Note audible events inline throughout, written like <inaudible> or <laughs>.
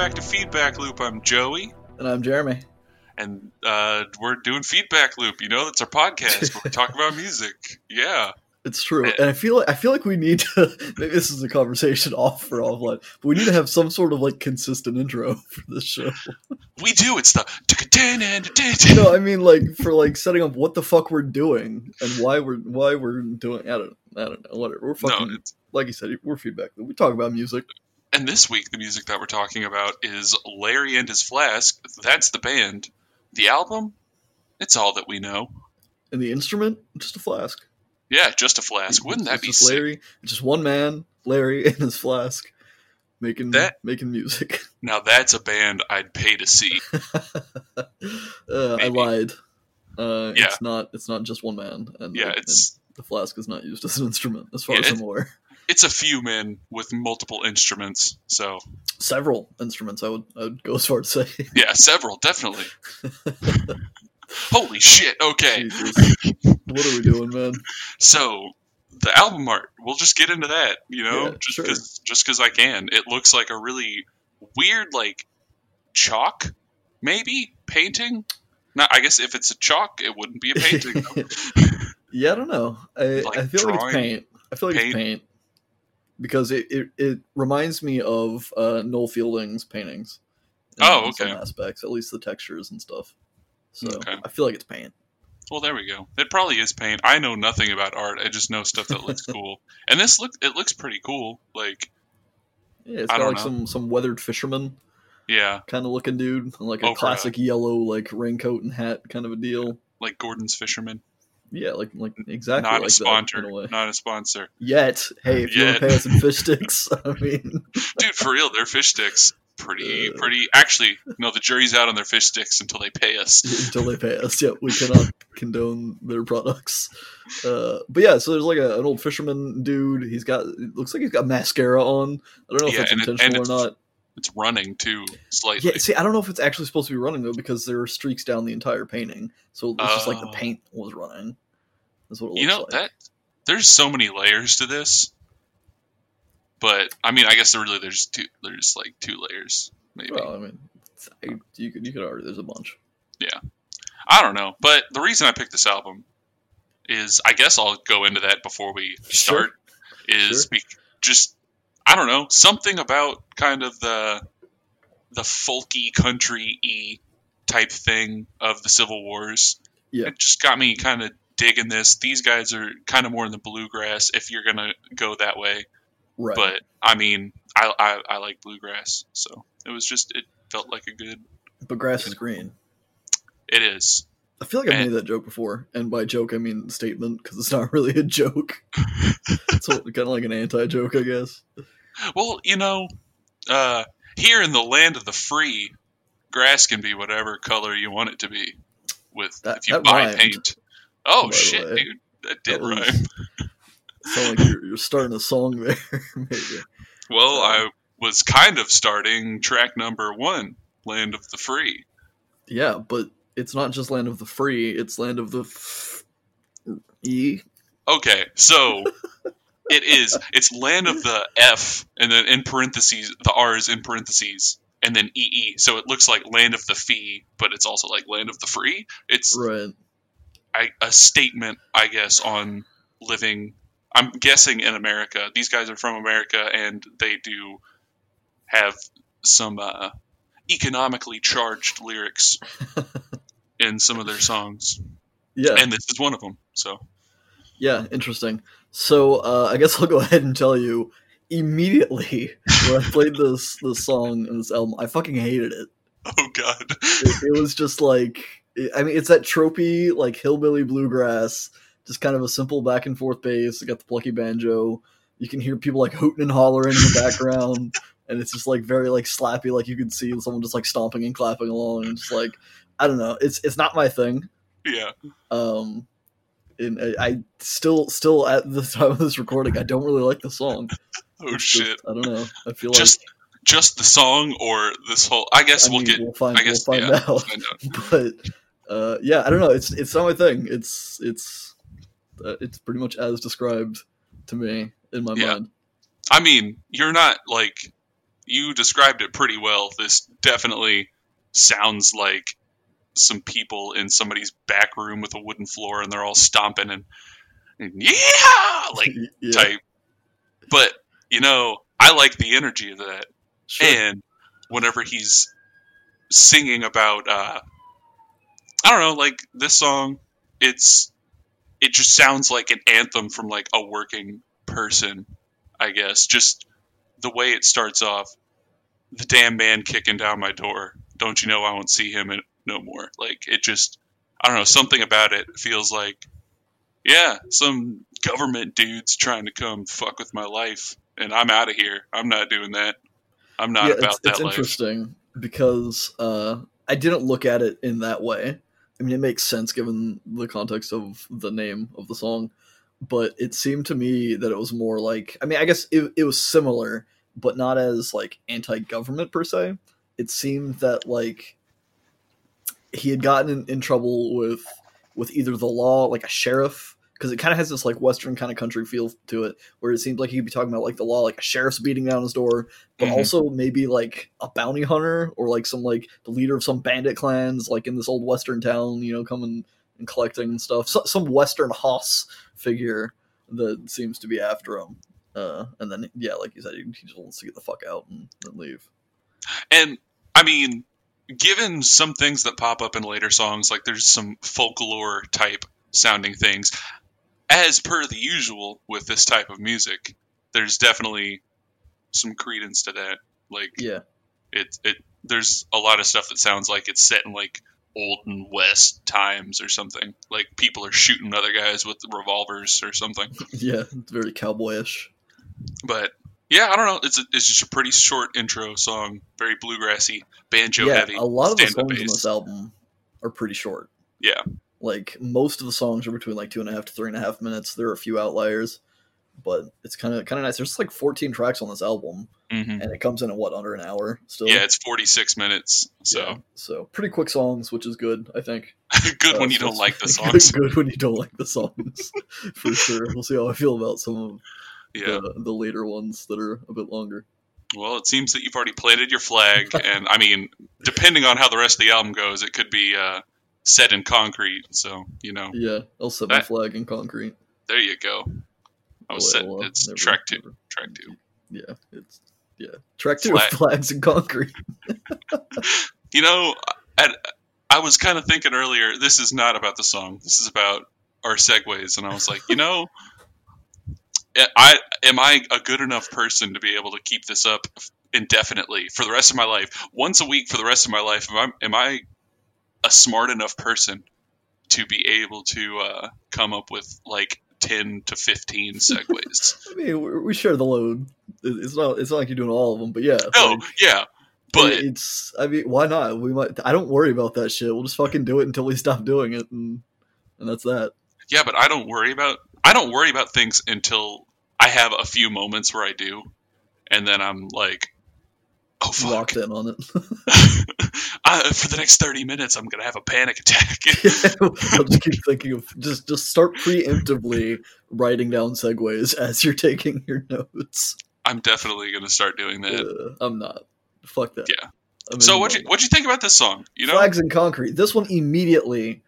back to Feedback Loop. I'm Joey, And I'm Jeremy. and uh, we're doing Feedback Loop. You know, that's our podcast where we talk about <laughs> music. Yeah. It's true, and I feel like I feel like we need to. <laughs> Maybe this is a conversation <laughs> off for offline, but we need to have some sort of like consistent intro for this show. We do. It's the. No, I mean like for like setting up what the fuck we're doing and why we're why we're doing. I don't I don't know. Whatever. We're fucking it's, like you said. We're feedback. We talk about music. And this week, the music that we're talking about is Larry and His Flask. That's the band. The album, it's all that we know. And the instrument, just a flask. Yeah, just a flask. Wouldn't that It's be just sick? Larry? Just one man, Larry, <laughs> and his flask, making That- making music. <laughs> Now that's a band I'd pay to see. <laughs> uh, I lied. Uh, Yeah. It's not. It's not just one man. And Yeah, and it's the flask is not used as an instrument, as far Yeah, as I'm aware. It's a few men with multiple instruments. So Several instruments. I would. I would go as far to say. <laughs> yeah, several definitely. <laughs> Holy shit! Okay, Jesus. what are we doing, man? <laughs> so the album art. We'll just get into that. You know, Yeah, just sure. because just because I can. It looks like a really weird like chalk, maybe painting. Not, I guess if it's a chalk, it wouldn't be a painting. yeah, I don't know. I, Like I feel like it's paint. I feel like Paint? it's paint because it, it, it reminds me of uh, Noel Fielding's paintings. in- Oh, okay. aspects, at least the textures and stuff. So Okay. I feel like it's paint. Well, there we go. It probably is paint. I know nothing about art. I just know stuff that looks <laughs> cool. And this look it looks pretty cool. Like, Yeah, it's I got like know. some some weathered fisherman yeah, kind of looking dude, like a a- classic yellow like raincoat and hat kind of a deal. like Gorton's Fisherman. Yeah, like like exactly Not like a sponsor. that in a way. Not a sponsor. Yet, hey, if you want Yet. to pay us in fish sticks, <laughs> I mean, Dude, for real, they're fish sticks pretty Uh. pretty actually, no, the jury's out on their fish sticks until they pay us. <laughs> until they pay us, yeah, we cannot <laughs> condone their products. Uh, but yeah, so there's like a, an old fisherman dude. He's got it looks like he's got mascara on. I don't know if Yeah, that's and it- intentional and or not. It's running too slightly. Yeah, see, I don't know if it's actually supposed to be running though because there are streaks down the entire painting, so it's just like the Oh. paint was running. That's what it looks you know like. that there's so many layers to this. But I mean, I guess there really there's two there's like two layers maybe. Well, I mean, I- you could you could argue there's a bunch. Yeah, I don't know. But the reason I picked this album is I guess I'll go into that before we Sure. start. Is Sure. be, just I don't know something about kind of the the folky country y type thing of the Civil Wars. Yeah. It just got me kind of digging this. These guys are kind of more in the bluegrass if you're gonna go that way. Right. But I mean, I, I I like bluegrass, so it was just it felt like a good. but grass is green. It is. I feel like I've made that joke before, and by joke I mean statement because it's not <laughs> really a joke. it's <laughs> kind of like an anti-joke, I guess. Well, you know, uh, here in the land of the free, grass can be whatever color you want it to be. With That- if you buy rhymed, paint. Oh by shit, dude, that did That was- rhyme. <laughs> Sound like you're, you're starting a song there, <laughs> maybe. Well, I was kind of starting track number one, "Land of the Free." Yeah, but it's not just land of the free; it's land of the f- e. Okay, so <laughs> it is. It's land of the F, and then in parentheses, the R is in parentheses, and then EE. So it looks like land of the fee, but it's also like land of the free. It's Right. I, a statement, I guess, on living. I'm guessing in America. These guys are from America, and they do have some uh, economically charged lyrics <laughs> in some of their songs, Yeah. and this is one of them. So, Yeah, interesting. So uh, I guess I'll go <laughs> ahead and tell you immediately <laughs> when I played this this song and this album, I fucking hated it. oh god, It, it was just like, I mean, it's that tropey like hillbilly bluegrass, just kind of a simple back and forth bass. It got the plucky banjo. You can hear people like hooting and hollering in the background, <laughs> and it's just like very like slappy. Like you can see someone just like stomping and clapping along, and just like I don't know. It's it's not my thing. yeah. Um, and I, I still, still at the time of this recording, I don't really like the song. <laughs> Oh It's just- shit. I don't know. I feel Just just the song or this whole? I guess I we'll mean, get. we'll find, I guess we'll find yeah, out. we'll find out. <laughs> But uh, yeah, I don't know. It's it's not my thing. It's it's uh, it's pretty much as described to me in my Yeah. mind. I mean, you're not like you described it pretty well. This definitely sounds like some people in somebody's back room with a wooden floor and they're all stomping and, and yeah, <laughs> like yeah, type. But you know, I like the energy of that. sure. And whenever he's singing about, uh, I don't know, like this song, it's it just sounds like an anthem from like a working person, I guess. Just the way it starts off, the damn man kicking down my door. Don't you know I won't see him no more? Like it just, I don't know, something about it feels like, yeah, some government dude's trying to come fuck with my life, and I'm out of here. I'm not doing that. I'm not yeah, about it's, that it's life. interesting because uh, I didn't look at it in that way. I mean, it makes sense given the context of the name of the song, but it seemed to me that it was more like I mean, I guess it, it was similar, but not as like anti-government per se. It seemed that like he had gotten in, in trouble with with either the law, like a sheriff, because it kind of has this like western kind of country feel to it, where it seemed like he'd be talking about like the law, like a sheriff's beating down his door, but Mhm. also maybe like a bounty hunter or like some like the leader of some bandit clans, like in this old western town, you know, coming and collecting and stuff. So, some western hoss figure that seems to be after him. Uh, and then yeah, like you said, he, he just wants to get the fuck out and, and leave. And I mean, given some things that pop up in later songs, like there's some folklore type sounding things, as per the usual with this type of music, there's definitely some credence to that. Like Yeah, it, it, there's a lot of stuff that sounds like it's set in like olden west times or something. Like people are shooting other guys with revolvers or something. <laughs> yeah, it's very cowboyish. But yeah, I don't know. It's a, it's just a pretty short intro song, very bluegrassy, banjo yeah, heavy. a lot of the songs on this album are pretty short. Yeah. like most of the songs are between like two and a half to three and a half minutes. There are a few outliers, but it's kind of kind of nice. There's like 14 tracks on this album, hmm and it comes in at what under an hour still. Yeah, it's 46 minutes, so Yeah, so pretty quick songs, which is good. I think <laughs> good Uh, when you so don't like the <laughs> songs. Good, when you don't like the songs, <laughs> for sure. We'll see how I feel about some of Yeah. the, the later ones that are a bit longer. Well, it seems that you've already planted your flag, <laughs> and I mean, depending on how the rest of the album goes, it could be uh, set in concrete. So you know, Yeah, I'll set my flag in concrete. there you go. I was set. Uh, It's never- track two. never- Track two. Yeah, it's yeah. Track two Flag. <laughs> flags in concrete. <laughs> You know, I, I was kind of thinking earlier. This is not about the song. This is about our segues, and I was like, you know, I am I a good enough person to be able to keep this up indefinitely for the rest of my life, once a week for the rest of my life? Am I, am I a smart enough person to be able to uh, come up with like ten to fifteen <laughs> segues? I mean, we share the load. It's not. It's not like you're doing all of them, but yeah. no, like, yeah, but it's. I mean, why not? We might. I don't worry about that shit. We'll just fucking do it until we stop doing it, and and that's that. Yeah, but I don't worry about I don't worry about things until I have a few moments where I do, and then I'm like, oh fuck! Locked in on it. <laughs> I, for the next thirty minutes, I'm gonna have a panic attack. <laughs> I'll just keep thinking of just just start preemptively writing down segues as you're taking your notes. I'm definitely gonna start doing that. Uh, I'm not. Fuck that. Yeah. I'm so what you what you think about this song? You know, Flags in concrete. This one immediately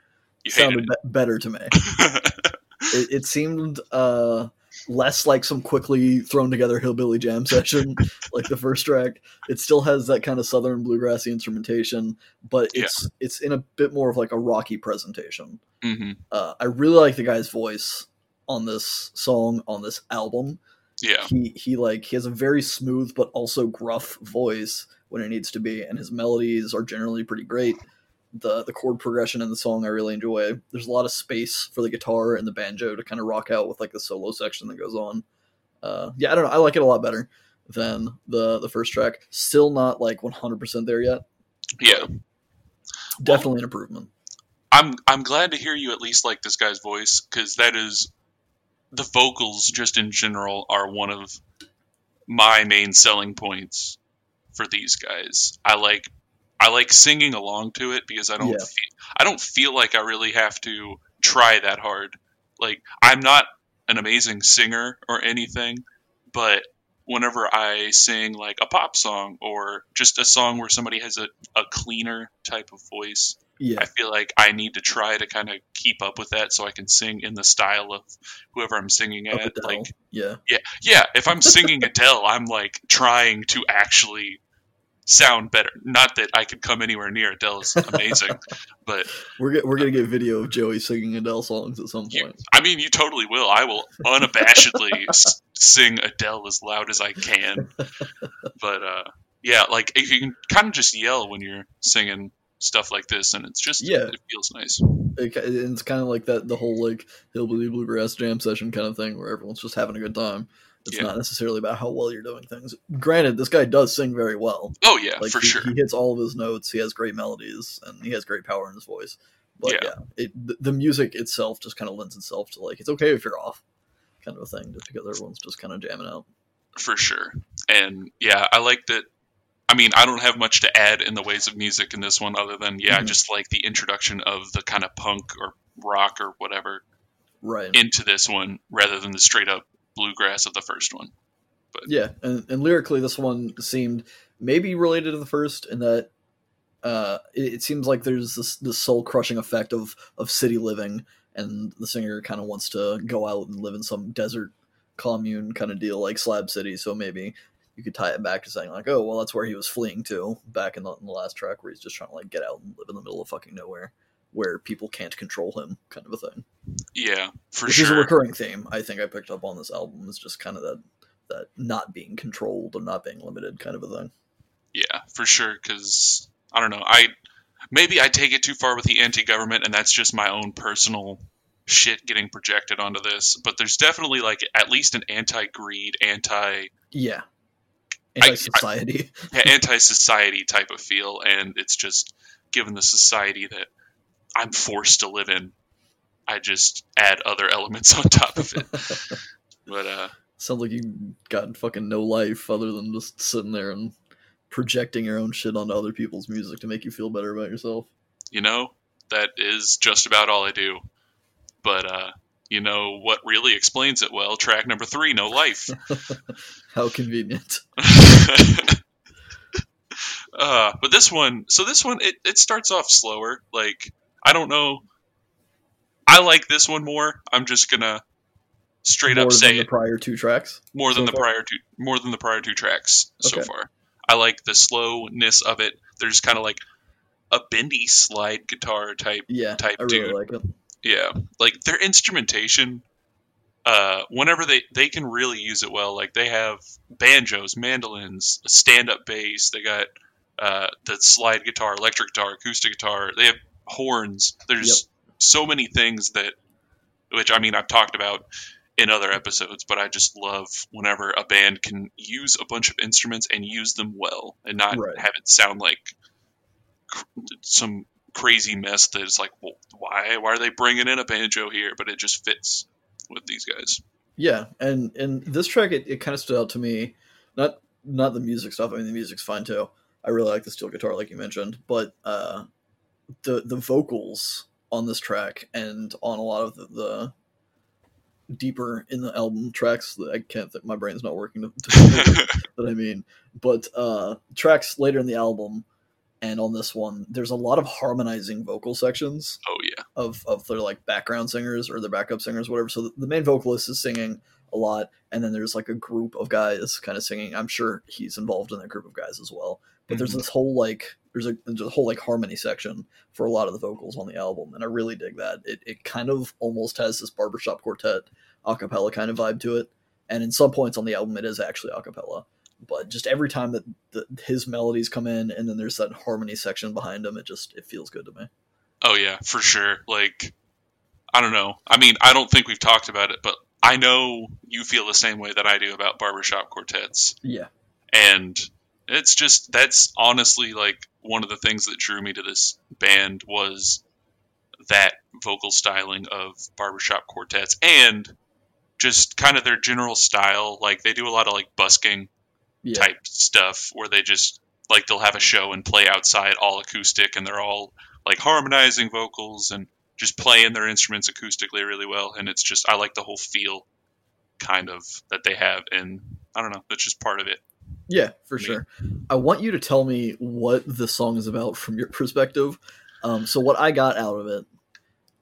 you sounded be- better to me. <laughs> it. It, seemed uh, less like some quickly thrown together hillbilly jam <laughs> session like the first track. It still has that kind of southern bluegrassy instrumentation, but it's it's in a bit more of like a rocky presentation. hmm Uh, I really like the guy's voice on this song on this album. Yeah, He he like he has a very smooth but also gruff voice when it needs to be, and his melodies are generally pretty great. The the chord progression in the song I really enjoy. There's a lot of space for the guitar and the banjo to kind of rock out with like the solo section that goes on. Uh, yeah, I don't know. I like it a lot better than the the first track. Still not like 100% there yet. yeah. Definitely an improvement. I'm I'm glad to hear you at least like this guy's voice because that is the vocals just in general are one of my main selling points for these guys. I like I like singing along to it because I don't Yeah. feel, I don't feel like I really have to try that hard. Like I'm not an amazing singer or anything, but whenever I sing like a pop song or just a song where somebody has a, a cleaner type of voice, Yeah, I feel like I need to try to kind of keep up with that so I can sing in the style of whoever I'm singing at. Like, yeah, yeah, yeah. If I'm singing Adele, I'm like trying to actually sound better. Not that I could come anywhere near Adele's <laughs> amazing, but we're get, we're gonna get video of Joey singing Adele songs at some You- point. I mean, you totally will. I will unabashedly <laughs> s- sing Adele as loud as I can. But uh, yeah, like you can kind of just yell when you're singing stuff like this, and it's just Yeah. it feels nice. It, it's kind of like that the whole like hillbilly bluegrass jam session kind of thing where everyone's just having a good time. It's Yeah. not necessarily about how well you're doing things. Granted, this guy does sing very well. Oh yeah, Like for he, sure. he hits all of his notes. He has great melodies and he has great power in his voice. But Yeah. yeah, it, the, music itself just kind of lends itself to like it's okay if you're off, kind of a thing, just because everyone's just kind of jamming out. for sure. And yeah, I like that. I mean, I don't have much to add in the ways of music in this one, other than yeah, I Mhm. just like the introduction of the kind of punk or rock or whatever Right. into this one, rather than the straight up bluegrass of the first one. But Yeah, and, and lyrically, this one seemed maybe related to the first in that uh, it, it seems like there's this, this soul crushing effect of of city living, and the singer kind of wants to go out and live in some desert commune kind of deal like Slab City. So maybe you could tie it back to saying like, oh, well, that's where he was fleeing to back in the, in the last track, where he's just trying to like get out and live in the middle of fucking nowhere, where people can't control him, kind of a thing. Yeah, for Which is a recurring theme I think I picked up on this album. Is just kind of that that not being controlled or not being limited kind of a thing. Yeah, for sure. Because I don't know. I maybe I take it too far with the anti-government, and that's just my own personal shit getting projected onto this. But there's definitely like at least an anti-greed, anti Yeah. Anti society. yeah, anti-society type of feel, and it's just given the society that I'm forced to live in, I just add other elements on top of it. <laughs> But uh, Sounds like you got fucking no life other than just sitting there and projecting your own shit onto other people's music to make you feel better about yourself. you know, that is just about all I do. But uh, you know what really explains it well? Track number three, no life. <laughs> How convenient. <laughs> uh, but this one, so this one, it, it starts off slower. Like, I don't know. I like this one more. I'm just gonna straight More up than say the it prior two tracks. more than so the far? prior two, more than the prior two tracks so far. I like the slowness of it. There's kind of like a bendy slide guitar type Yeah, type I really dude. like it. Yeah, like their instrumentation. Uh, whenever they they can really use it well. Like they have banjos, mandolins, stand-up bass. They got uh, the slide guitar, electric guitar, acoustic guitar. They have horns. There's so many things that, which I mean, I've talked about in other episodes, but I just love whenever a band can use a bunch of instruments and use them well, and not Right. have it sound like cr- some crazy mess that is like, well, why why are they bringing in a banjo here? But it just fits with these guys. Yeah, and and this track it, it kind of stood out to me. Not not the music stuff. I mean, the music's fine too. I really like the steel guitar, like you mentioned, but uh, the the vocals on this track and on a lot of the, the deeper in the album tracks that I can't think my brain's not working to, to <laughs> that I mean, but uh, tracks later in the album and on this one, there's a lot of harmonizing vocal sections oh yeah, of of their like background singers or their backup singers, whatever. So the, the main vocalist is singing a lot, and then there's like a group of guys kind of singing. I'm sure he's involved in that group of guys as well. But there's Mhm. this whole like there's a, there's a whole like harmony section for a lot of the vocals on the album, and I really dig that. It it kind of almost has this barbershop quartet a cappella kind of vibe to it, and in some points on the album it is actually a cappella. But just every time that the, his melodies come in, and then there's that harmony section behind him, it just it feels good to me. oh yeah, for sure. Like I don't know. I mean, I don't think we've talked about it, but I know you feel the same way that I do about barbershop quartets. Yeah. and it's just that's honestly like one of the things that drew me to this band was that vocal styling of barbershop quartets and just kind of their general style like they do a lot of like busking Yeah. type stuff where they just like they'll have a show and play outside all acoustic and they're all like harmonizing vocals and just playing their instruments acoustically really well and it's just I like the whole feel kind of that they have and I don't know. That's just part of it. Yeah, for sure. I want you to tell me what the song is about from your <laughs> perspective. Um, so what I got out of it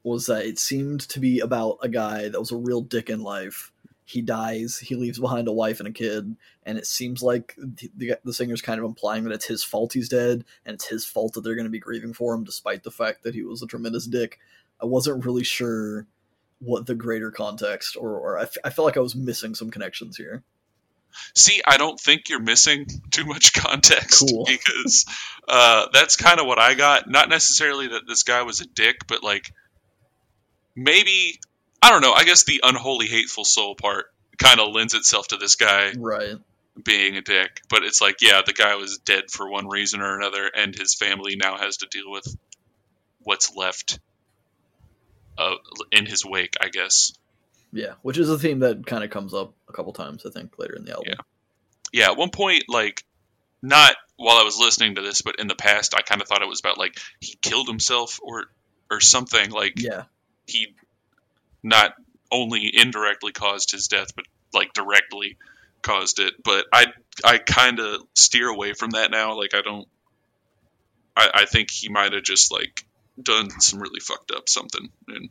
was that it seemed to be about a guy that was a real dick in life. He dies. He leaves behind a wife and a kid, and it seems like the, the, the singer's kind of implying that it's his fault he's dead, and it's his fault that they're going to be grieving for him, despite the fact that he was a tremendous dick. I wasn't really sure what the greater context, or, or I, f- I felt like I was missing some connections here. See, I don't think you're missing too much <laughs> context Cool. <laughs> because uh, that's kind of what I got. Not necessarily that this guy was a dick, but like maybe I don't know. I guess the unholy, hateful soul part kind of lends itself to this guy Right. being a dick. But it's like, yeah, the guy was dead for one reason or another, and his family now has to deal with what's left uh, in his wake. I guess. Yeah, which is a theme that kind of comes up a couple times, I think, later in the album. Yeah. yeah, at one point, like, not while I was listening to this, but in the past, I kind of thought it was about like he killed himself or or something. Like Yeah, he not only indirectly caused his death, but like directly caused it. But I I kind of steer away from that now. Like I don't. I, I think he might have just like done some really fucked up something. And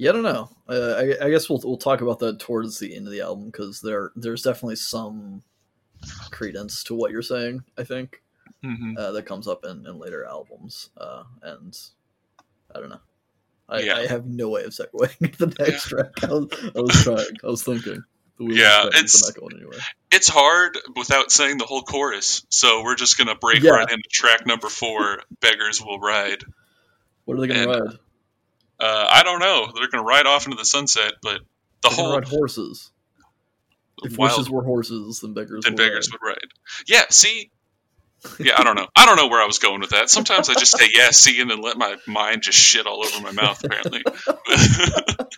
yeah. I don't know. Uh, I, I guess we'll we'll talk about that towards the end of the album because there there's definitely some credence to what you're saying. I think mhm. uh, that comes up in, in later albums, uh, and I don't know. I, Yeah. I have no way of segueing <laughs> the next track. I was, I was trying. I was thinking. Yeah, it's- not going anywhere. it's hard without saying the whole chorus. So we're just gonna break Yeah. right into track number four. Beggars will ride. What are they going to and- ride? Uh, I don't know. They're gonna ride off into the sunset, but the They're whole ride horses. If wild wishes were horses, then beggars. then will beggars ride. would ride. Yeah. See. Yeah, I don't know. I don't know where I was going with that. Sometimes I just say yeah, see, and then let my mind just shit all over my mouth. Apparently, <laughs>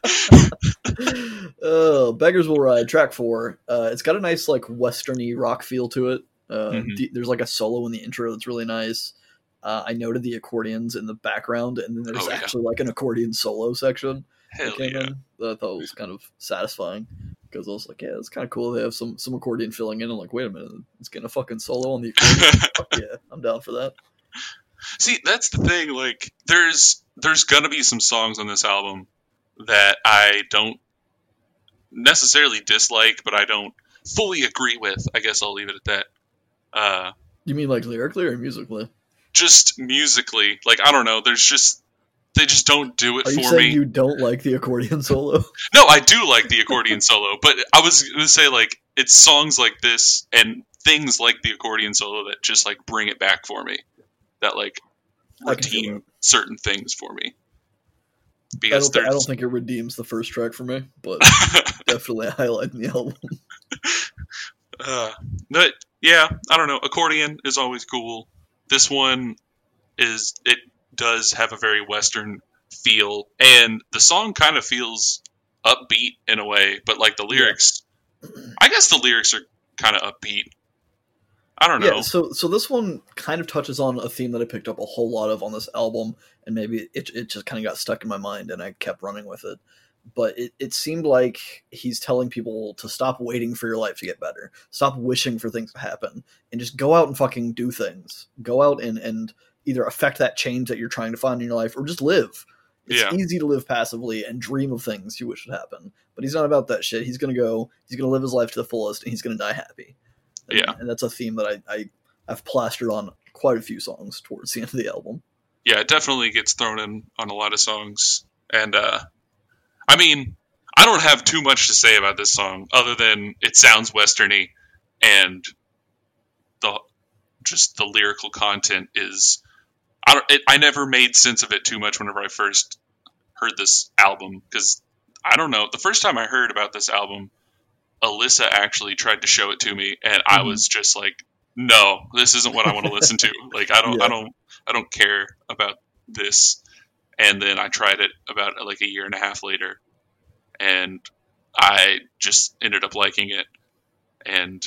oh, beggars will ride. Track four. Uh, it's got a nice like westerny rock feel to it. Uh, Mhm. d- there's like a solo in the intro that's really nice. Uh, I noted the accordions in the background, and then there's Oh, yeah. actually like an accordion solo section hell that came yeah. in that I thought was kind of satisfying because I was like, yeah, it's kind of cool. They have some some accordion filling in. I'm like, wait a minute, it's getting a fucking solo on the accordion. <laughs> Fuck yeah, I'm down for that. See, that's the thing. Like, there's there's gonna be some songs on this album that I don't necessarily dislike, but I don't fully agree with. I guess I'll leave it at that. Uh, You mean like lyrically or musically? Just musically, like I don't know. There's just they just don't do it Are for saying me. you don't like the accordion <laughs> solo? No, I do like the accordion <laughs> solo, but I was gonna say like it's songs like this and things like the accordion solo that just like bring it back for me. That like I redeem certain things for me. I Because don't, I don't think it redeems the first track for me, but <laughs> definitely highlight the album. uh, but yeah, I don't know. Accordion is always cool. This one is it does have a very western feel, and the song kind of feels upbeat in a way, but like the lyrics, I guess the lyrics are kind of upbeat. I don't know. Yeah, so so this one kind of touches on a theme that I picked up a whole lot of on this album, and maybe it it just kind of got stuck in my mind, and I kept running with it. But it, it seemed like he's telling people to stop waiting for your life to get better, stop wishing for things to happen, and just go out and fucking do things. Go out and and either affect that change that you're trying to find in your life, or just live. It's Yeah. easy to live passively and dream of things you wish would happen, but he's not about that shit. He's gonna go. He's gonna live his life to the fullest, and he's gonna die happy. And, Yeah. and that's a theme that I, I I've plastered on quite a few songs towards the end of the album. yeah, it definitely gets thrown in on a lot of songs. And uh I mean, I don't have too much to say about this song other than it sounds westerny and the just the lyrical content is I don't it, I never made sense of it too much whenever I first heard this album cuz I don't know, the first time I heard about this album Alyssa actually tried to show it to me and I Mhm. was just like no, this isn't what I want to listen to. <laughs> Like I don't Yeah. I don't I don't care about this. And then I tried it about like a year and a half later, and I just ended up liking it. And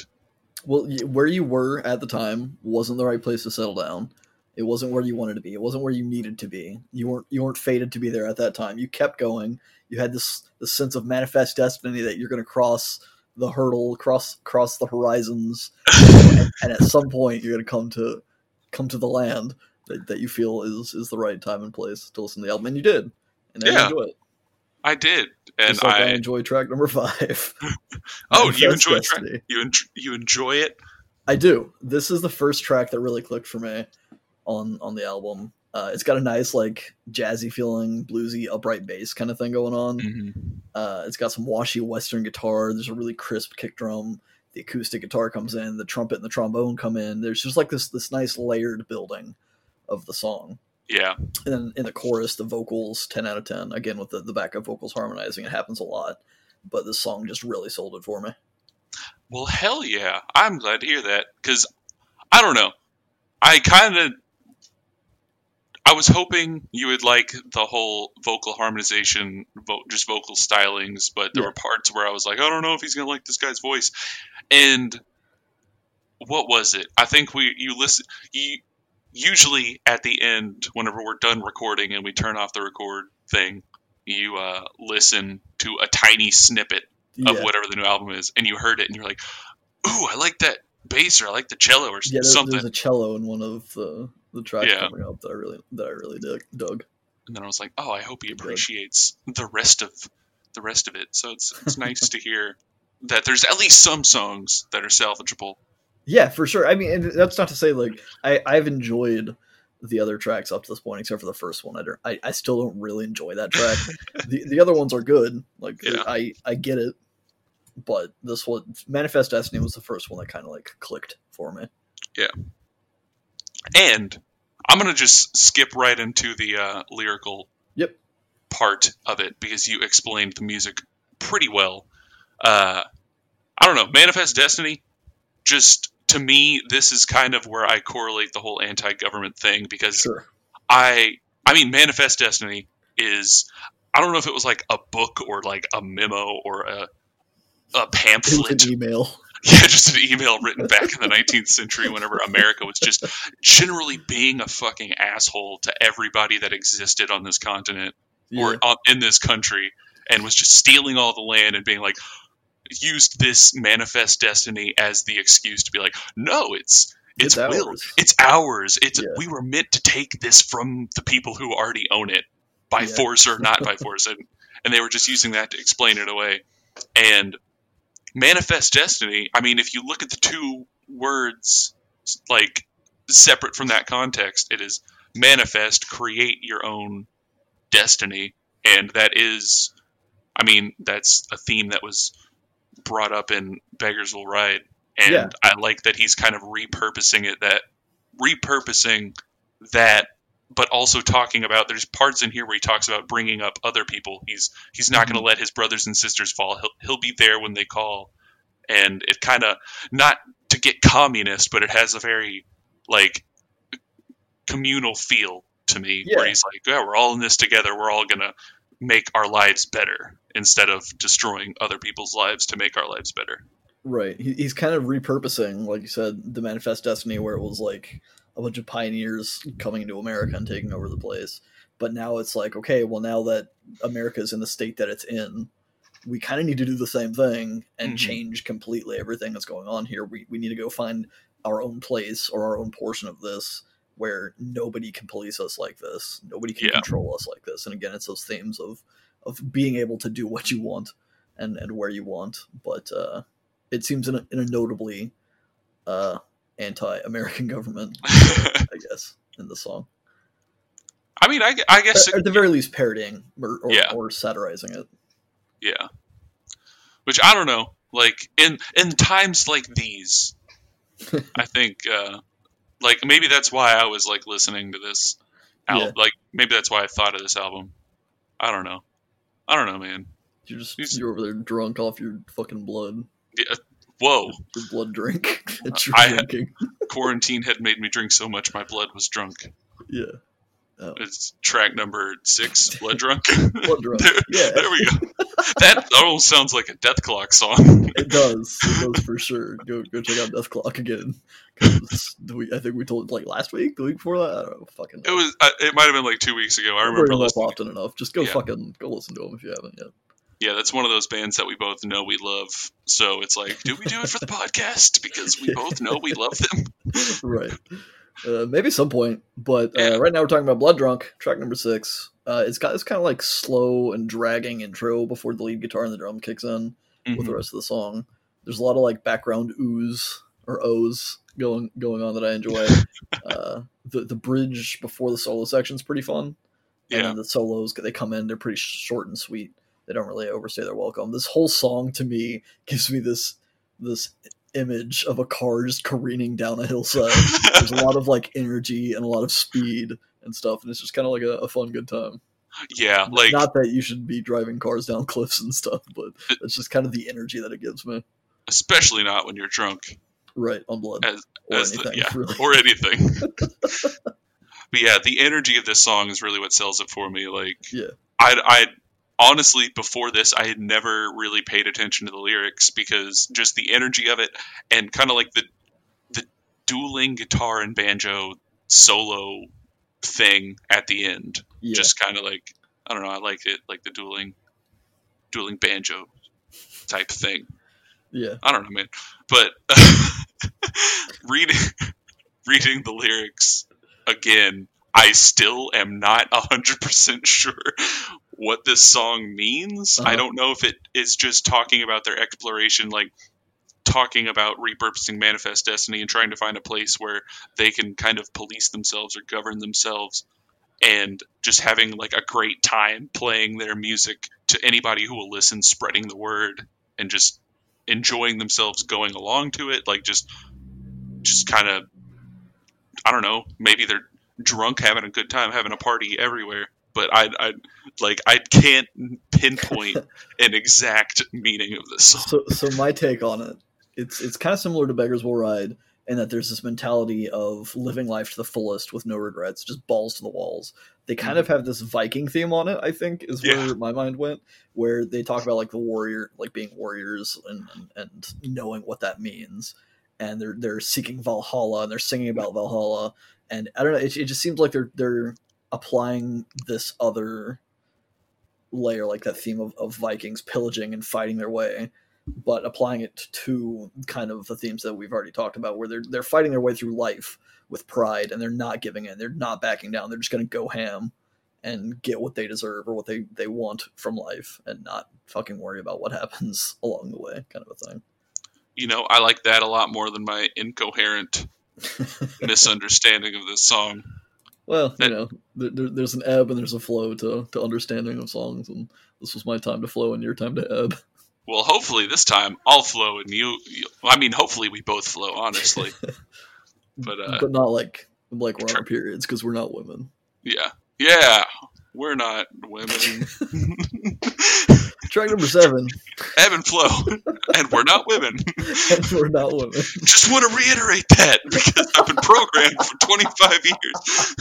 Well, where you were at the time wasn't the right place to settle down. It wasn't where you wanted to be. It wasn't where you needed to be. You weren't you weren't fated to be there at that time. You kept going. You had this this sense of manifest destiny that you're going to cross the hurdle, cross cross the horizons, and, <laughs> and at some point you're gonna come to come to the land that, that you feel is is the right time and place to listen to the album, and you did, and I Yeah. enjoy it. I did, and Just like I, I. enjoy track number five. <laughs> Oh, you enjoy track? You en- you enjoy it? I do. This is the first track that really clicked for me on on the album. Uh, it's got a nice like jazzy feeling, bluesy, upright bass kind of thing going on. Mm-hmm. Uh, it's got some washy western guitar. There's a really crisp kick drum. The acoustic guitar comes in. The trumpet and the trombone come in. There's just like this this nice layered building of the song. Yeah, And then in the chorus, the vocals ten out of ten. Again with the the backup vocals harmonizing, it happens a lot. But this song just really sold it for me. Well, hell yeah. I'm glad to hear that because I don't know. I kind of. I was hoping you would like the whole vocal harmonization, vo- just vocal stylings, but there Yeah. were parts where I was like, I don't know if he's going to like this guy's voice. And what was it? I think we you listen you usually at the end whenever we're done recording and we turn off the record thing, you uh, listen to a tiny snippet of Yeah, whatever the new album is, and you heard it, and you're like, "Ooh, I like that bass, or I like the cello, or yeah. There, something." there's a cello in one of the the tracks Yeah. coming up that I really that I really dug. And then I was like, "Oh, I hope he Good. appreciates the rest of the rest of it." So it's it's <laughs> nice to hear that there's at least some songs that are salvageable. Yeah, for sure. I mean, and that's not to say like I I've enjoyed the other tracks up to this point, except for the first one. I don't, I, I still don't really enjoy that track. <laughs> the the other ones are good. Like Yeah. I I get it, but this one, Manifest Destiny, was the first one that kind of like clicked for me. Yeah, and I'm gonna just skip right into the uh, lyrical Yep. part of it because you explained the music pretty well. Uh, I don't know, Manifest Destiny. Just to me, this is kind of where I correlate the whole anti-government thing because Sure. I I mean Manifest Destiny is I don't know if it was like a book or like a memo or a a pamphlet. an email. <laughs> Yeah, just an email written back in the 19th century whenever America was just generally being a fucking asshole to everybody that existed on this continent Yeah. or in this country and was just stealing all the land and being like used this manifest destiny as the excuse to be like no it's it's, It's will ours. it's ours it's Yeah. we were meant to take this from the people who already own it by Yeah. force or not by <laughs> force and and they were just using that to explain it away and manifest destiny i mean if you look at the two words like separate from that context it is manifest create your own destiny and that is i mean that's a theme that was brought up in beggars will ride and Yeah. i like that he's kind of repurposing it that repurposing that but also talking about there's parts in here where he talks about bringing up other people. He's he's not going to mm-hmm. let his brothers and sisters fall. He'll, he'll be there when they call. And it kind of not to get communist but it has a very like communal feel to me Yeah. where he's like yeah we're all in this together. We're all going to make our lives better instead of destroying other people's lives to make our lives better Right. He, he's kind of repurposing, like you said, the Manifest Destiny, where it was like a bunch of pioneers coming into America and taking over the place. But now it's like, okay, well, now that America's in the state that it's in, we kind of need to do the same thing and Mhm. change completely everything that's going on here. We, we need to go find our own place or our own portion of this where nobody can police us like this. Nobody can Yeah. control us like this. And again, it's those themes of, of being able to do what you want and, and where you want. But, uh, it seems in a, in a notably uh, anti-American <laughs> government, <laughs> I guess, in the song. i mean i, I guess At, at the very least, parodying or, or, Yeah. or satirizing it. Yeah. Which I don't know. Like in in times like these, <laughs> I think uh like maybe that's why I was like listening to this album. Like maybe that's why I thought of this album. I don't know. I don't know, man. You're just He's- you're over there drunk off your fucking blood, Yeah, whoa. your blood drink that <laughs> you're I- drinking. <laughs> Quarantine had made me drink so much my blood was drunk. Yeah, oh. It's track number 6, <laughs> Blood Drunk. blood drunk. there, Yeah, there we go. <laughs> That almost sounds like a Dethklok song. it does. It does for sure. Go go check out Dethklok again. we, I think we told like last week, the week before that. I don't know. Fucking. It was. uh, It might have been like two weeks ago. I We're remember listening. often enough. Just go Yeah. fucking go listen to them if you haven't yet. Yeah, that's one of those bands that we both know we love. So it's like, do we do it for the <laughs> podcast because we both know we love them? right. Uh, maybe some point, but uh, Yeah. right now we're talking about Blood Drunk, track number six. Uh, it's got this kind of like slow and dragging intro before the lead guitar and the drum kicks in with the Mhm. rest of the song. There's a lot of like background oohs or o's going going on that I enjoy. <laughs> uh, the the bridge before the solo section's pretty fun. And Yeah, then the solos they come in, they're pretty short and sweet. They don't really overstay their welcome. This whole song to me gives me this this image of a car just careening down a hillside. There's a lot of like energy and a lot of speed and stuff, and it's just kind of like a, a fun good time. yeah, like Not that you should be driving cars down <laughs> cliffs and stuff, but it's just kind of the energy that it gives me. especially not when you're drunk Right on blood As- or as the- yeah, really. or anything. <laughs> but yeah, the energy of this song is really what sells it for me. Like, Yeah. I, I honestly before this, I had never really paid attention to the lyrics because just the energy of it and kind of like the the dueling guitar and banjo solo thing at the end. Yeah, Just kind of like I don't know, I liked it, like the dueling dueling banjo type thing. yeah, I don't know, man. But <laughs> reading reading the lyrics again, I still am not hundred percent sure what this song means. I Uh-huh. don't know if it is just talking about their exploration, like talking about repurposing manifest destiny and trying to find a place where they can kind of police themselves or govern themselves and just having like a great time playing their music to anybody who will listen spreading the word and just enjoying themselves going along to it like just just kind of i don't know maybe they're drunk having a good time having a party everywhere but i i like i can't pinpoint <laughs> an exact meaning of this song So, so my take on it, it's it's kind of similar to Beggars Will Ride in that there's this mentality of living life to the fullest with no regrets, just balls to the walls. They kind of mm-hmm. have this Viking theme on it. I think is where Yeah. my mind went, where they talk about like the warrior, like being warriors and and, and knowing what that means, and they're they're seeking Valhalla and they're singing about Valhalla, and I don't know. It, it just seems like they're they're applying this other layer, like that theme of, of Vikings pillaging and fighting their way, but applying it to kind of the themes that we've already talked about, where they're they're fighting their way through life with pride and they're not giving in, they're not backing down, they're just going to go ham and get what they deserve or what they they want from life, and not fucking worry about what <laughs> happens along the way, kind of a thing. you know i like that a lot more than my incoherent <laughs> misunderstanding of this song Well, you know, there, there- there's an ebb and there's a flow to, to understanding of songs, and this was my time to flow and your time to ebb. well hopefully this time i'll flow and you, you i mean hopefully we both flow honestly <laughs> but uh but not like like we're on our periods because we're not women. Yeah. Yeah. We're not women. <laughs> <laughs> Track number seven, Ebb and flow. <laughs> And we're not women. and we're not women. Just want to reiterate that because I've been programmed for 25 years.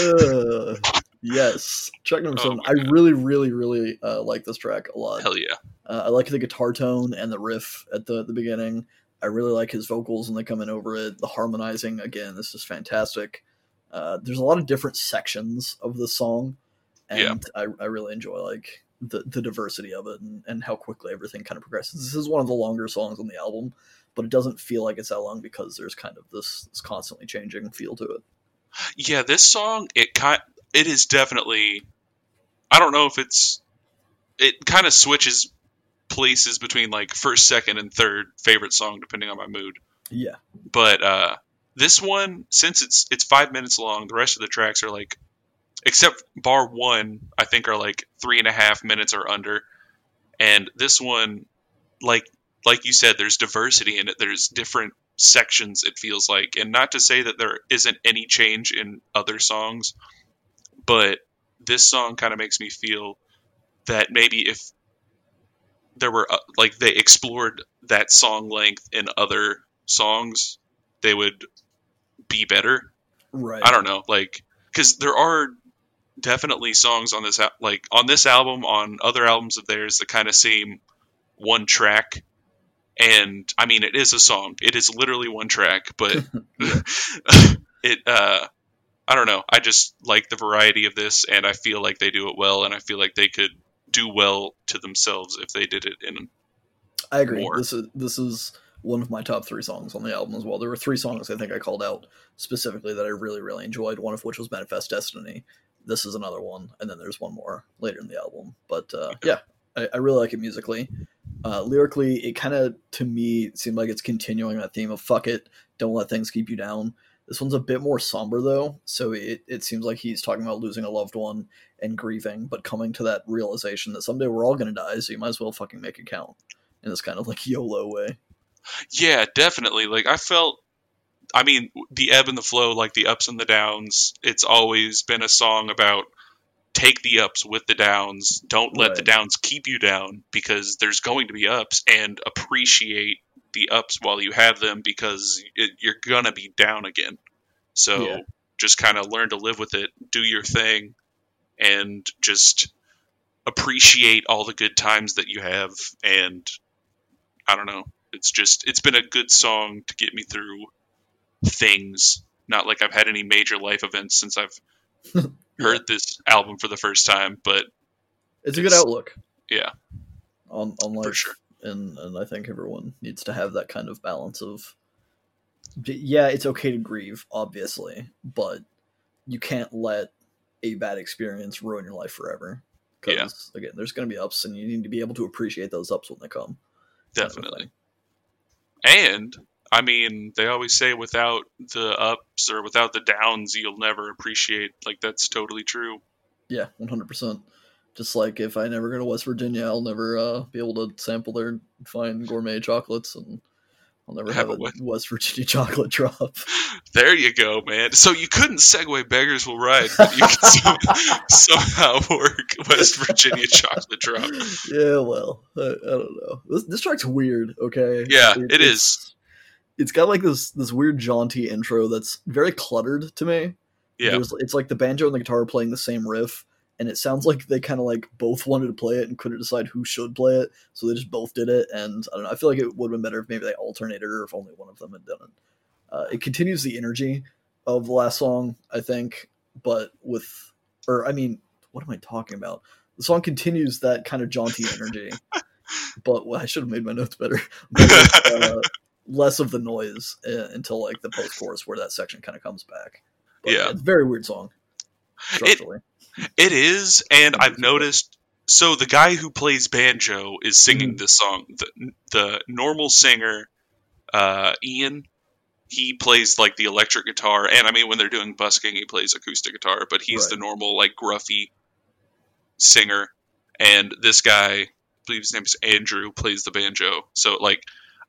Uh, yes, track number Oh seven. I God. really, really, really uh, like this track a lot. Hell yeah. Uh, I like the guitar tone and the riff at the the beginning. I really like his vocals when they come in over it. The harmonizing again, this is fantastic. Uh, there's a lot of different sections of the song, and Yeah. I, I really enjoy like the, the diversity of it and, and how quickly everything kind of progresses. This is one of the longer songs on the album, but it doesn't feel like it's that long because there's kind of this, this constantly changing feel to it. Yeah, this song it kind it is definitely I don't know if it's it kind of switches places between like first, second and third favorite song depending on my mood. Yeah, but uh this one since it's it's five minutes long the rest of the tracks are like except bar one i think are like three and a half minutes or under. And this one like like you said there's diversity in it. There's different sections it feels like. And not to say that there isn't any change in other songs but this song kind of makes me feel that maybe if there were uh, like they explored that song length in other songs they would be better. Right. i don't know like because there are definitely songs on this like on this album on other albums of theirs that kind of seem one track and i mean it is a song it is literally one track but <laughs> <laughs> it uh i don't know i just like the variety of this and i feel like they do it well and i feel like they could do well to themselves if they did it in I agree. more. This is this is one of my top three songs on the album as well. There were three songs I think I called out specifically that I really really enjoyed. One of which was Manifest Destiny. This is another one, and then there's one more later in the album. But uh, yeah, I, I really like it musically. Uh, lyrically, it kind of to me seemed like it's continuing that theme of "fuck it, don't let things keep you down." This one's a bit more somber though, so it, it seems like he's talking about losing a loved one and grieving, but coming to that realization that someday we're all gonna die, so you might as well fucking make it count in this kind of like YOLO way. Yeah, definitely. Like I felt I mean, the ebb and the flow, like the ups and the downs, it's always been a song about take the ups with the downs. Don't let the downs keep you down because there's going to be ups and appreciate the ups while you have them because it, you're going to be down again. So Yeah. just kind of learn to live with it, do your thing, and just appreciate all the good times that you have. And I don't know. It's just, it's been a good song to get me through things. Not like I've had any major life events since I've <laughs> heard this album for the first time, but It's a good outlook yeah, on on life, for sure. and and I think everyone needs to have that kind of balance of. Yeah, it's okay to grieve, obviously, but you can't let a bad experience ruin your life forever. Because again, there's going to be ups, and you need to be able to appreciate those ups when they come. kind of Definitely. And I mean, they always say without the ups or without the downs, you'll never appreciate. Like that's totally true. Yeah, one hundred percent. Just like if I never go to West Virginia, I'll never uh, be able to sample their fine gourmet chocolates, and I'll never Have have, a? West Virginia <laughs> chocolate drop. <laughs> There you go, man. So you couldn't segue beggars will ride, but you could some- <laughs> somehow work West Virginia chocolate drop. yeah, well, I, I don't know. This, this track's weird. Okay. Yeah, it it's- is. It's got like this this weird jaunty intro that's very cluttered to me. Yeah, There's, it's like the banjo and the guitar playing the same riff, and it sounds like they kind of like both wanted to play it and couldn't decide who should play it, so they just both did it. And I don't know. I feel like it would have been better if maybe they alternated or if only one of them had done it. Uh, it continues the energy of the last song, I think, but with, or I mean, what am I talking about? The song continues that kind of jaunty energy, <laughs> but well, I should have made my notes better. <laughs> But uh, less of the noise uh, until like the post chorus where that section kind of comes back. But, Yeah. it's a very weird song. Structurally. it is, and I've noticed. So the guy who plays banjo is singing Mhm. this song. The the normal singer, uh, Ian, he plays like the electric guitar, and I mean when they're doing busking, he plays acoustic guitar. But he's Right. the normal like gruffy singer, and this guy, I believe his name is Andrew, plays the banjo. So like,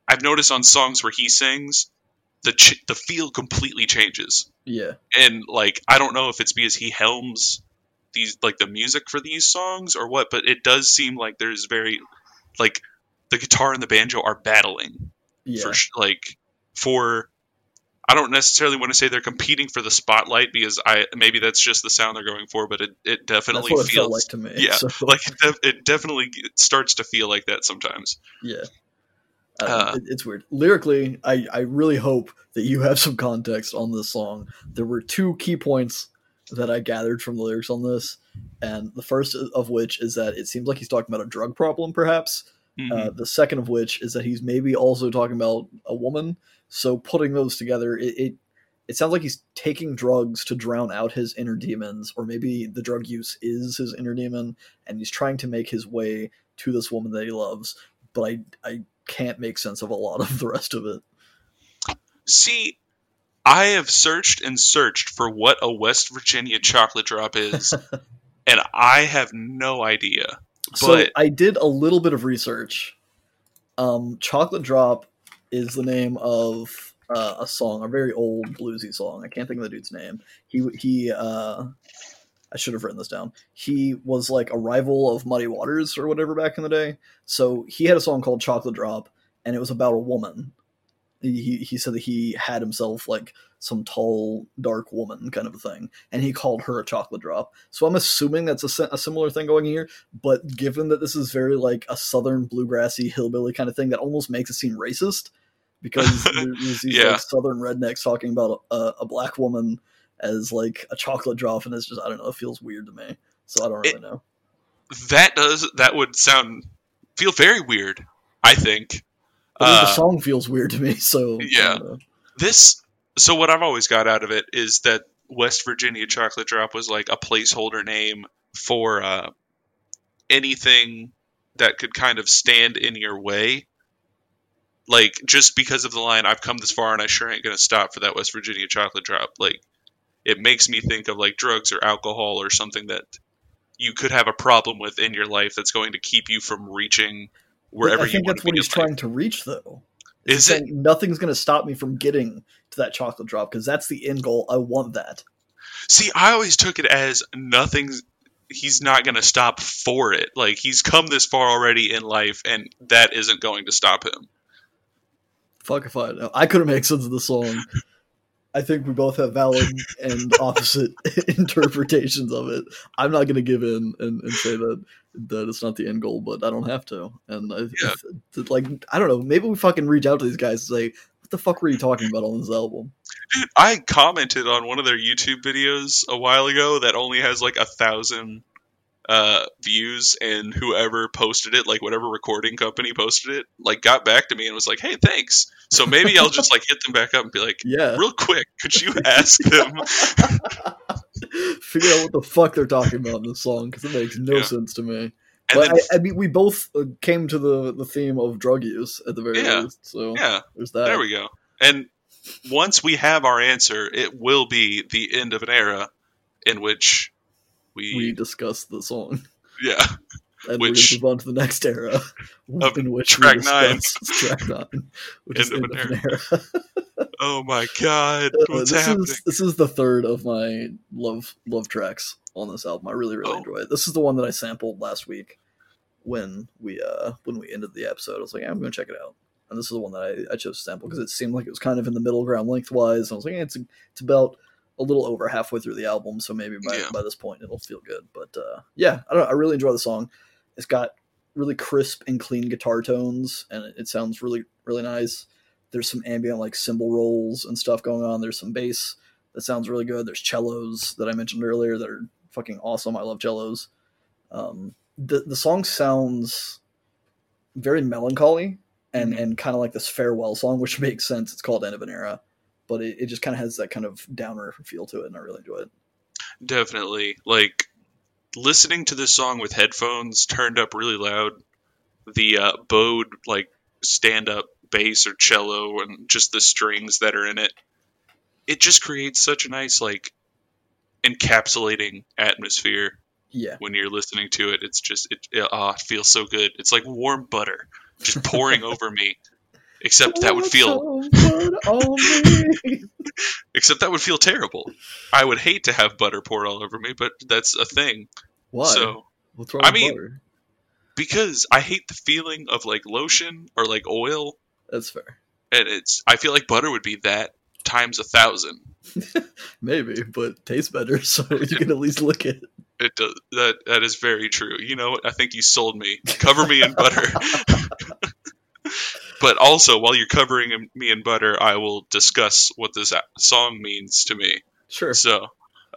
I've noticed on songs where he sings, the ch- the feel completely changes yeah. and like I don't know if it's because he helms these like the music for these songs or what, but it does seem like there's very like the guitar and the banjo are battling Yeah. for sh- like for I don't necessarily want to say they're competing for the spotlight because I maybe that's just the sound they're going for, but it, it definitely it feels felt like to me. yeah, So, <laughs> like it, def- it definitely starts to feel like that sometimes. yeah. Know, Uh, it- it's weird. Lyrically, I, I really hope that you have some context on this song. There were two key points that I gathered from the lyrics on this, and the first of which is that it seems like he's talking about a drug problem, perhaps. Mhm. Uh, the second of which is that he's maybe also talking about a woman. So putting those together, it, it it sounds like he's taking drugs to drown out his inner demons, or maybe the drug use is his inner demon, and he's trying to make his way to this woman that he loves. But I I can't make sense of a lot of the rest of it. See, I have searched and searched for what a West Virginia chocolate drop is, <laughs> and I have no idea. So But- I did a little bit of research. Um, Chocolate Drop is the name of uh, a song, a very old bluesy song. I can't think of the dude's name. He he. Uh, I should have written this down. He was like a rival of Muddy Waters or whatever back in the day. So he had a song called Chocolate Drop, and it was about a woman. He he- said that he had himself like some tall, dark woman kind of a thing, and he called her a chocolate drop. So I'm assuming that's a, a similar thing going here but given that this is very like a southern bluegrassy hillbilly kind of thing that almost makes it seem racist because <laughs> there's these Yeah. like southern rednecks talking about a, a black woman as like a chocolate drop and it's just i don't know it feels weird to me so i don't really It- know that does that would sound feel very weird. I think. I mean, the Uh, song feels weird to me. <laughs> So Yeah. I don't know. this so what I've always got out of it is that West Virginia Chocolate Drop was like a placeholder name for uh, anything that could kind of stand in your way. Like just because of the line, I've come this far and I sure ain't gonna stop for that West Virginia chocolate drop. Like it makes me think of like drugs or alcohol or something that you could have a problem with in your life that's going to keep you from reaching wherever I you think want that's what he's in life. trying to reach, though. Is it? nothing's going to stop me from getting to that chocolate drop because that's the end goal. I want that. See, I always took it as nothing's. He's not going to stop for it. Like he's come this far already in life, and that isn't going to stop him. Fuck if I know. I couldn't make sense of the song. <laughs> I think we both have valid and <laughs> opposite <laughs> interpretations of it. I'm not going to give in and, and say that that it's not the end goal, but I don't have to. And I, Yeah. it's like I don't know. Maybe we fucking reach out to these guys and say, "What the fuck were you talking about on this album?" Dude, I commented on one of their YouTube videos a while ago that only has like a thousand uh, views, and whoever posted it, like whatever recording company posted it, like got back to me and was like, "Hey, thanks." So maybe I'll just like hit them back up and be like, Yeah, "Real quick, could you ask them?" <laughs> figure out what the fuck they're talking about in this song because it makes no Yeah. sense to me. And but then, I, I mean, we both uh, came to the the theme of drug use at the very Yeah. least. So yeah, there's that. There we go. And once we have our answer, it will be the end of an era in which we, we discussed the song. yeah <laughs> And Which- gonna move on to the next era, <laughs> Of in which track we nine. discuss <laughs> track nine, which is End end of of an an era. oh my god Uh, what's this happening is this is the third of my love love tracks on this album. I really really Oh. enjoy it. This is the one that I sampled last week when we uh when we ended the episode. I was like, yeah, I'm gonna check it out. And this is the one that I, I chose to sample because it seemed like it was kind of in the middle ground lengthwise. And I was like, eh, it's it's about a little over halfway through the album, so maybe by, Yeah. by this point it'll feel good. But uh, yeah, I don't know, I really enjoy the song. It's got really crisp and clean guitar tones, and it, it sounds really really nice. There's some ambient like cymbal rolls and stuff going on. There's some bass that sounds really good. There's cellos that I mentioned earlier that are fucking awesome. I love cellos. Um, the the song sounds very melancholy and Mhm. and kind of like this farewell song, which <laughs> makes sense. It's called End of an Era, but it, it just kind of has that kind of downer feel to it, and I really enjoy it. definitely like listening to this song with headphones turned up really loud the uh, bowed like stand up bass or cello and just the strings that are in it it just creates such a nice like encapsulating atmosphere Yeah, when you're listening to it. It's just it, it, oh, it feels so good. It's like warm butter just pouring <laughs> over me. Except that would feel <laughs> except that would feel terrible. I would hate to have butter poured all over me, but that's a thing. Why? So What's wrong I mean- butter? because I hate the feeling of like lotion or like oil, That's fair. and it's I feel like butter would be that times a thousand. <laughs> Maybe, but tastes better, <laughs> so you can at least lick it. It does that. That is very true. You know, what? I think you sold me. Cover me in butter. But also, while you're covering me in butter, I will discuss what this song means to me. Sure. So,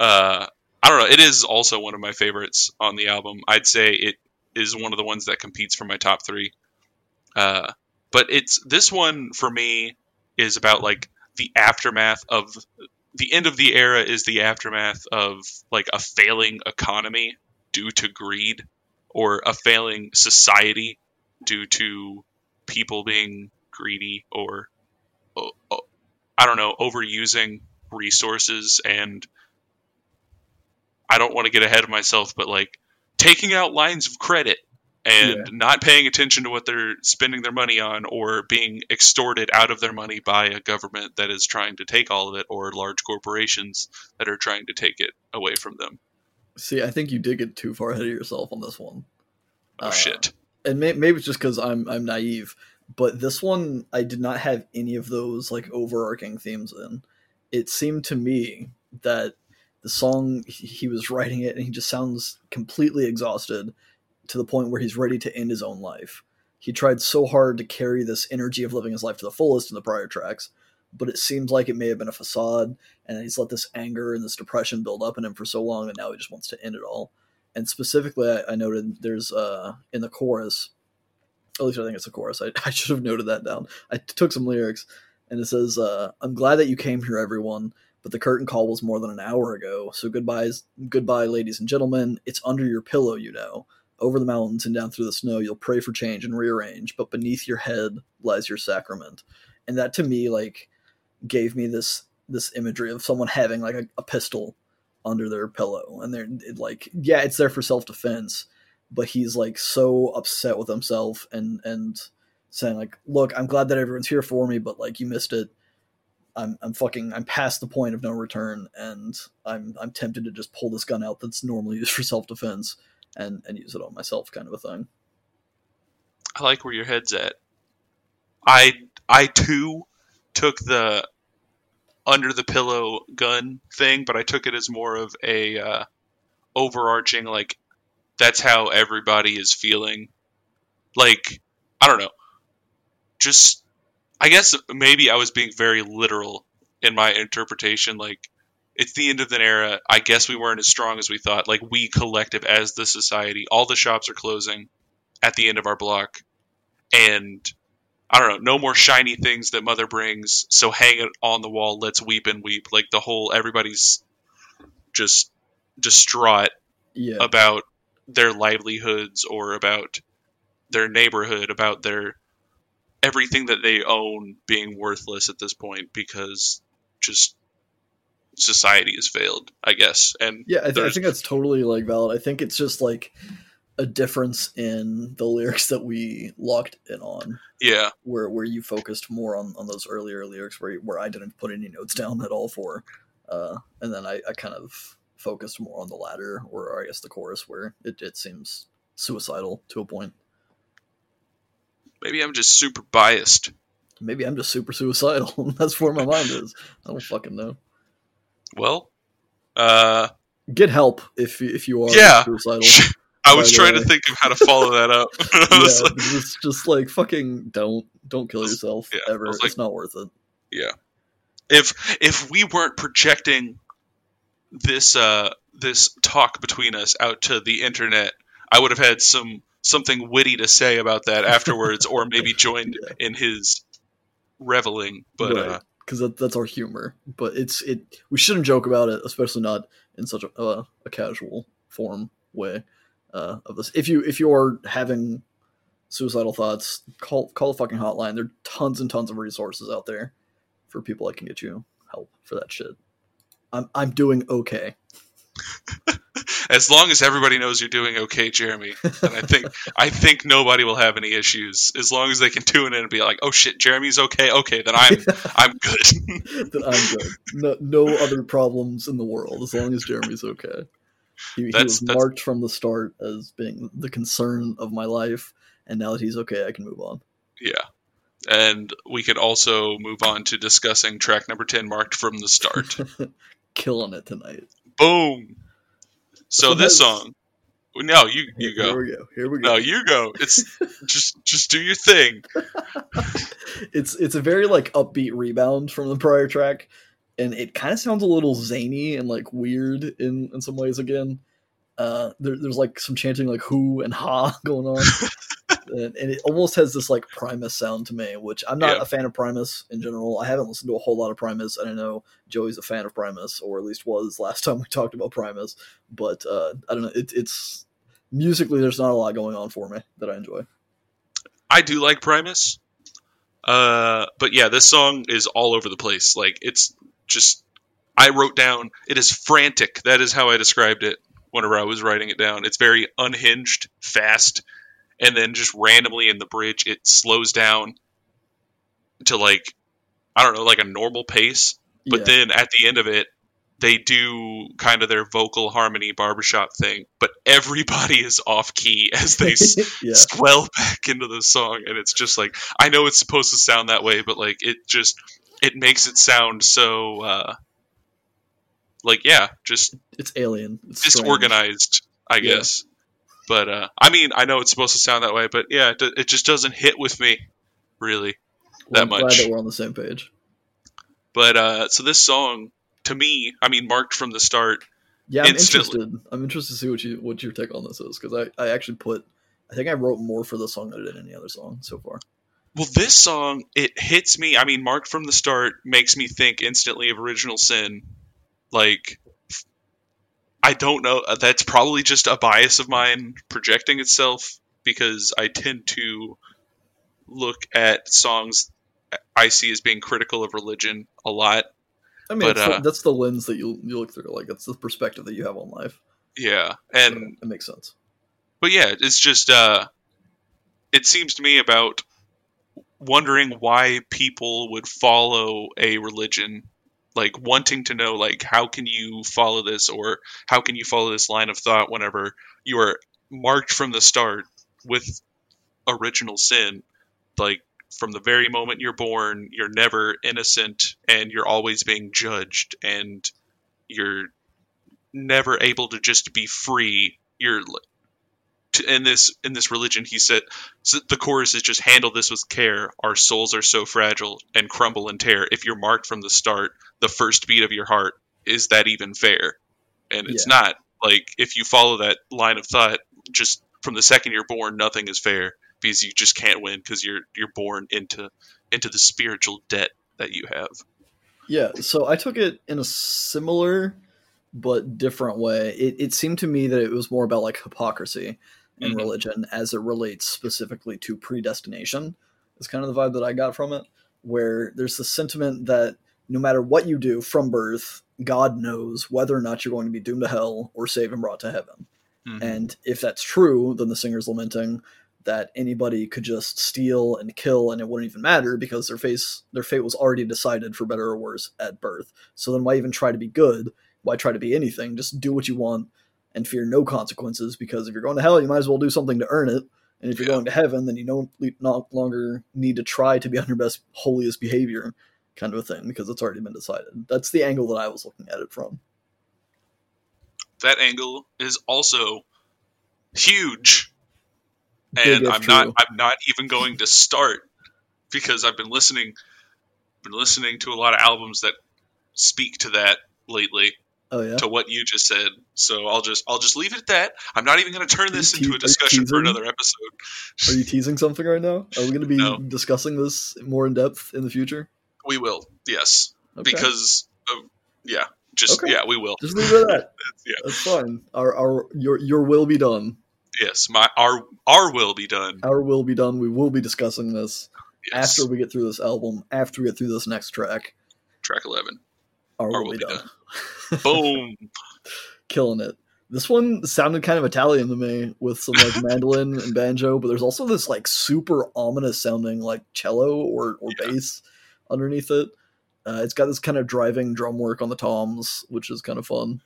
uh, I don't know. It is also one of my favorites on the album. I'd say it is one of the ones that competes for my top three. Uh, but it's this one for me is about like the aftermath of the end of the era is the aftermath of like a failing economy due to greed or a failing society due to people being greedy or oh, oh, I don't know overusing resources and I don't want to get ahead of myself but like taking out lines of credit and Yeah. not paying attention to what they're spending their money on or being extorted out of their money by a government that is trying to take all of it or large corporations that are trying to take it away from them. See, I think you did get too far ahead of yourself on this one. Oh Uh, shit. And may- maybe it's just because I'm I'm naive, but this one I did not have any of those like overarching themes in. It seemed to me that the song he was writing it, and he just sounds completely exhausted to the point where he's ready to end his own life. He tried so hard to carry this energy of living his life to the fullest in the prior tracks, but it seems like it may have been a facade, and he's let this anger and this depression build up in him for so long, and now he just wants to end it all. And specifically, I, I noted there's uh in the chorus. At least I think it's a chorus. I, <laughs> I should have noted that down. I took some lyrics, and it says, uh, "I'm glad that you came here, everyone." But the curtain call was more than an hour ago. So goodbyes, goodbye, ladies and gentlemen. It's under your pillow, you know. Over the mountains and down through the snow, you'll pray for change and rearrange. But beneath your head lies your sacrament, and that to me, like, gave me this this imagery of someone having like a, a pistol under their pillow and they're like yeah it's there for self-defense but he's like so upset with himself and and saying like look i'm glad that everyone's here for me but like you missed it i'm i'm fucking i'm past the point of no return and i'm i'm tempted to just pull this gun out that's normally used for self-defense and and use it on myself kind of a thing I like where your head's at. I I too took the under the pillow gun thing, but I took it as more of a uh, overarching like that's how everybody is feeling. Like I don't know, just I guess maybe I was being very literal in my interpretation. Like it's the end of an era. I guess we weren't as strong as we thought. Like we collective as the society, all the shops are closing at the end of our block, and I don't know, no more shiny things that mother brings. So hang it on the wall. Let's weep and weep. Like the whole everybody's just distraught yeah about their livelihoods or about their neighborhood, about their everything that they own being worthless at this point because just society has failed, I guess. And Yeah, I, th- I think that's totally like valid. I think it's just like a difference in the lyrics that we locked in on, yeah, where where you focused more on, on those earlier lyrics, where where I didn't put any notes down at all for, uh, and then I, I kind of focused more on the latter, or I guess the chorus, where it, it seems suicidal to a point. maybe I'm just super biased. Maybe I'm just super suicidal. <laughs> That's where my mind is. I don't fucking know. Well, uh, Get help if you- if you are Yeah. suicidal. <laughs> I was trying way. to think of how to follow that up. <laughs> <laughs> Yeah, like, it's just like fucking don't don't kill yourself yeah, ever. like- it's not worth it. Yeah. If if we weren't projecting this uh this talk between us out to the internet, I would have had some something witty to say about that afterwards, or maybe <laughs> joined Yeah. in his reveling. But uh, because that, that's our humor. But it's it. We shouldn't joke about it, especially not in such a uh, a casual form way uh, of this. If you if you are having suicidal thoughts, call call the fucking hotline. There are tons and tons of resources out there for people that can get you help for that shit. I'm I'm doing okay. <laughs> as long as everybody knows you're doing okay, Jeremy, and I think I think nobody will have any issues as long as they can tune in and be like, "Oh shit, Jeremy's okay. Okay, then I'm <laughs> I'm good." that I'm good. No, no other problems in the world as long as Jeremy's okay. He, he was that's- marked from the start as being the concern of my life, and now that he's okay, I can move on. yeah. And we could also move on to discussing track number 10 marked from the start. <laughs> Killing it tonight. Boom. So So <laughs> this song. No, you you go. Here we go. Here we go. No, you go. It's just just do your thing. <laughs> it's it's a very like upbeat rebound from the prior track, and it kind of sounds a little zany and like weird in in some ways again. Uh, there, there's like some chanting like "who" and "ha" <laughs> going on, <laughs> and, and it almost has this like Primus sound to me, which I'm not Yeah. a fan of Primus in general. I haven't listened to a whole lot of Primus, and I know Joey's a fan of Primus, or at least was last <laughs> time we talked about Primus. But uh, I don't know. It, it's musically, there's not a lot going on for me that I enjoy. I do like Primus. Uh, but yeah, this song is all over the place. Like it's just I wrote down it is frantic. That is how I described it whenever I was writing it down. It's very unhinged, fast, and then just randomly in the bridge it slows down to like I don't know, like a normal pace. But Yeah. then at the end of it, they do kind of their vocal harmony barbershop thing, but everybody is off key <laughs> as they <laughs> yeah. swell back into the song and it's just like i know it's supposed to sound that way but like it just it makes it sound so uh like yeah just It's alien. It's strange. disorganized i Yeah. guess but uh i mean i know it's supposed to sound that way but yeah it, it just doesn't hit with me really Well, that I'm glad much. that we're on the same page. but uh so this song to me i mean marked from the start Yeah, I'm Instantly. interested. I'm interested to see what you what your take on this is because I, I actually put I think I wrote more for this song than I did any other song so far. Well, this song it hits me. I mean, Mark from the start makes me think instantly of Original Sin. Like, I don't know. uh, That's probably just a bias of mine projecting itself because I tend to look at songs I see as being critical of religion a lot. I mean, But, it's the- uh, that's the lens that you you look through. Like that's the perspective that you have on life. Yeah, So and it makes sense. but yeah, it's just uh, it seems to me about wondering why people would follow a religion, like wanting to know like how can you follow this or how can you follow this line of thought whenever you are marked from the start with original sin, like from the very moment you're born, you're never innocent and you're always being judged and you're never able to just be free. You're to, in this in this religion he said so the chorus is just handle this with care. Our souls are so fragile and crumble and tear. If you're marked from the start the first beat of your heart is that even fair? And it's Yeah. not like if you follow that line of thought just from the second you're born nothing is fair because you just can't win because you're you're born into into the spiritual debt that you have. Yeah, so I took it in a similar but different way. It, it seemed to me that it was more about like hypocrisy in Mhm. religion as it relates specifically to predestination. Is kind of the vibe that I got from it, where there's the sentiment that no matter what you do from birth, God knows whether or not you're going to be doomed to hell or saved and brought to heaven. Mhm. And if that's true, then the singer's lamenting that anybody could just steal and kill and it wouldn't even matter because their face their fate was already decided for better or worse at birth. So then why even try to be good? Why try to be anything? Just do what you want and fear no consequences because if you're going to hell, you might as well do something to earn it. And if you're Yeah. going to heaven, then you don't no longer need to try to be on your best holiest behavior kind of a thing because it's already been decided. That's the angle that I was looking at it from. that angle is also huge and i'm not i'm not even going to start because i've been listening been listening to a lot of albums that speak to that lately Oh yeah. to what you just said so i'll just i'll just leave it at that i'm not even going to turn this you into a discussion for another episode Are you teasing something right now? Are we going to be No. discussing this more in depth in the future? we will yes Okay. because of, yeah just Okay. yeah we will just leave it at that. <laughs> yeah That's fine. Our our your your will be done. yes my our our will be done Our will be done. We will be discussing this yes after we get through this album. After we get through this next track, track 11 our, Our will, be, be done. <laughs> boom Killing it. This one sounded kind of Italian to me with some like <laughs> mandolin and banjo, but there's also this like super ominous sounding like cello or, or Yeah. bass underneath it. Uh, it's got this kind of driving drum work on the toms, which is kind of fun.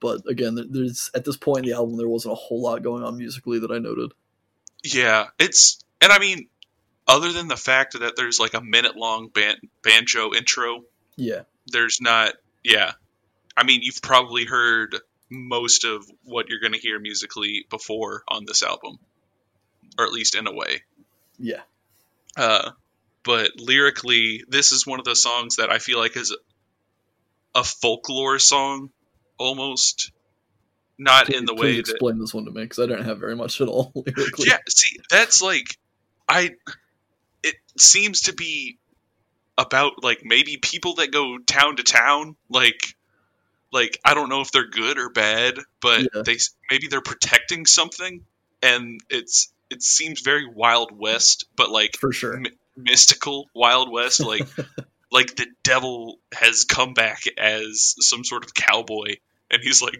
But again, there's at this point in the album there wasn't a whole lot going on musically that I noted. Yeah, it's and I mean, other than the fact that there's like a minute long ban- banjo intro, Yeah, there's not. Yeah, I mean, you've probably heard most of what you're going to hear musically before on this album, or at least in a way. yeah, Uh, but lyrically, this is one of the songs that I feel like is a folklore song almost. Not in the Please way that explain this one to me because I don't have very much at all <laughs> lyrically. Yeah, see, that's like I it seems to be about like maybe people that go town to town, like like I don't know if they're good or bad, but Yeah. they maybe they're protecting something and it's it seems very wild west, but like for sure. m- mystical wild west like <laughs> like the devil has come back as some sort of cowboy and he's like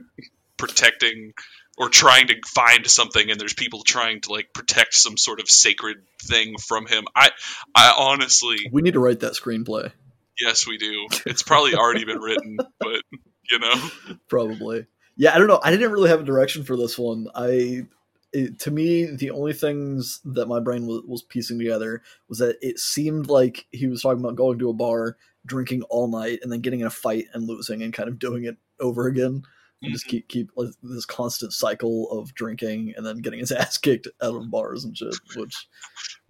protecting or trying to find something and there's people trying to like protect some sort of sacred thing from him i i honestly We need to write that screenplay. yes we do it's probably already been written <laughs> but you know Probably. Yeah, I don't know. I didn't really have a direction for this one. I, it, to me, the only things that my brain was, was piecing together was that it seemed like he was talking about going to a bar, drinking all night, and then getting in a fight and losing, and kind of doing it over again. And just mm-hmm. keep keep this constant cycle of drinking and then getting his <laughs> ass kicked out of bars and shit, which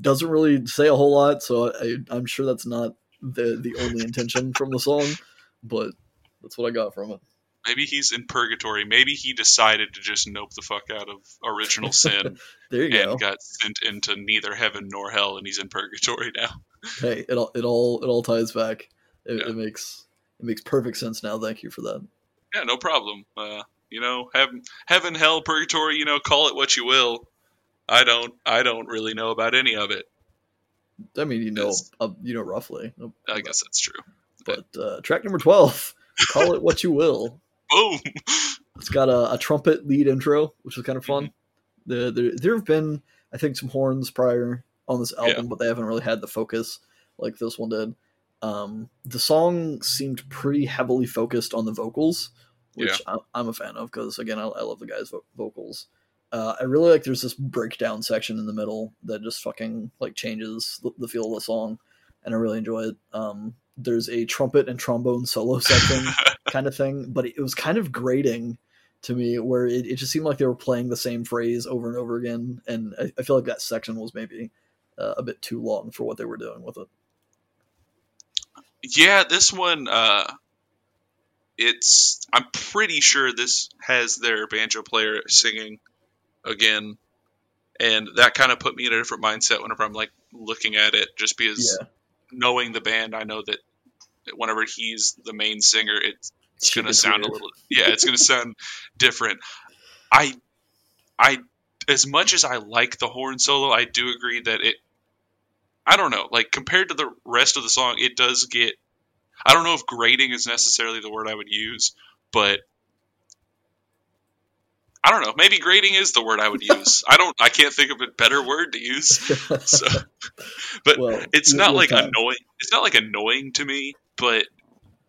doesn't really say a whole lot. So I, I'm sure that's not the the only intention from the song, but that's what I got from it. Maybe he's in purgatory. Maybe he decided to just nope the fuck out of original <laughs> sin there you go. and go. got sent into neither heaven nor hell, and he's in purgatory now. Hey, it all it all it all ties back. It, Yeah. it makes it makes perfect sense now. Thank you for that. Yeah, no problem. Uh, you know, heaven, heaven, hell, purgatory. You know, call it what you will. I don't. I don't really know about any of it. I mean, you know, uh, you know roughly. I guess that's true. But uh, track number twelve, call it what you will. <laughs> Boom. It's got a, a trumpet lead intro, which is kind of fun. Mm-hmm. The, there, there have been, I think, some horns prior on this album, but they haven't really had the focus like this one did. Um, the song seemed pretty heavily focused on the vocals, which I, I'm a fan of because again, I, I love the guy's vo- vocals. Uh, I really like there's this breakdown section in the middle that just fucking like changes the, the feel of the song, and I really enjoy it. Um, there's a trumpet and trombone solo section <laughs> kind of thing, but it was kind of grating to me where it, it just seemed like they were playing the same phrase over and over again, and I, I feel like that section was maybe uh, a bit too long for what they were doing with it. Yeah, this one. Uh, it's. I'm pretty sure this has their banjo player singing again, and that kind of put me in a different mindset whenever I'm like looking at it. Just because Yeah, knowing the band, I know that whenever he's the main singer, it's it's gonna gets sound a little yeah it's gonna sound <laughs> different i i as much as i like the horn solo i do agree that it i don't know like compared to the rest of the song it does get i don't know if grading is necessarily the word i would use but i don't know maybe grading is the word i would <laughs> use i don't i can't think of a better word to use <laughs> so but well, it's not like time. annoying it's not like annoying to me but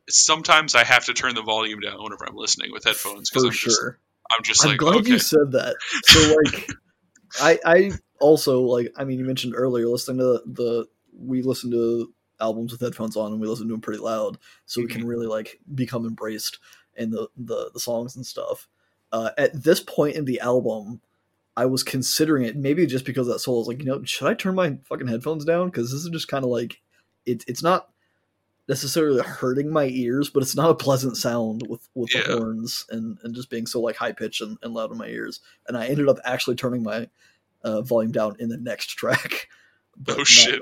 sometimes i have to turn the volume down whenever i'm listening with headphones because for i'm just sure. i'm just I'm like glad okay you said that. So like, <laughs> I I also like. I mean, you mentioned earlier listening to the we listen to albums with headphones on and we listen to them pretty loud, so we can Mm-hmm. really like become embraced in the the, the songs and stuff. Uh, at this point in the album, I was considering it maybe just because that soul I was like, you know, should I turn my fucking headphones down because this is just kind of like it, it's not necessarily hurting my ears, but it's not a pleasant sound with with Yeah. the horns and and just being so like high pitched and, and loud in my ears. And I ended up actually turning my uh, volume down in the next <laughs> track. But Oh, shit.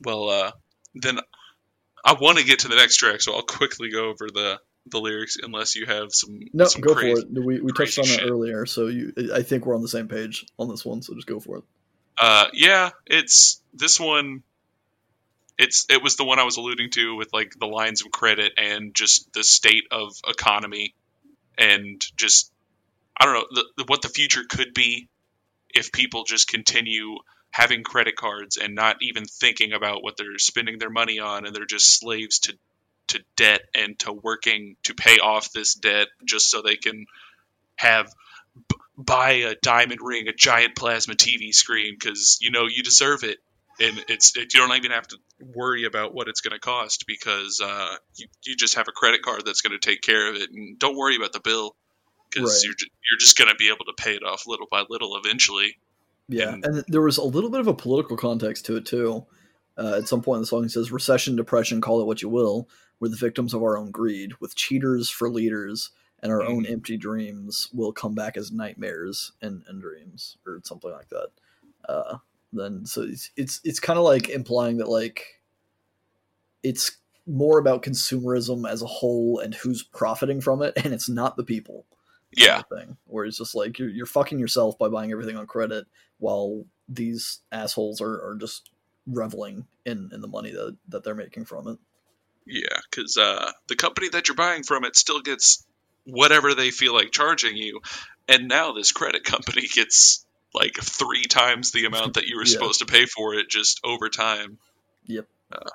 Well uh then i want to get to the next track so i'll quickly go over the the lyrics unless you have some No, some go crazy, for it. We we touched on it shit. earlier, so you I think we're on the same page on this one. So just go for it. uh yeah it's this one it's it was the one i was alluding to with like the lines of credit and just the state of economy and just i don't know the, the, what the future could be if people just continue having credit cards and not even thinking about what they're spending their money on and they're just slaves to to debt and to working to pay off this debt just so they can have b- buy a diamond ring a giant plasma tv screen because you know you deserve it. And it's it, you don't even have to worry about what it's going to cost because uh, you, you just have a credit card that's going to take care of it. And don't worry about the bill because Right. you're, you're just going to be able to pay it off little by little eventually Yeah, And- and there was a little bit of a political context to it too. Uh, at some point in the song, it says, "Recession, depression, call it what you will. We're the victims of our own greed, with cheaters for leaders, and our own empty dreams will come back as nightmares and, and dreams, or something like that." Uh, then, so it's it's, it's kind of like implying that like it's more about consumerism as a whole and who's profiting from it, and it's not the people yeah thing where it's just like you're, you're fucking yourself by buying everything on credit while these assholes are, are just reveling in, in the money that, that they're making from it yeah because uh, the company that you're buying from it still gets whatever they feel like charging you and now this credit company <laughs> gets like three times the amount that you were <laughs> Yeah. supposed to pay for it just over time Yep. uh,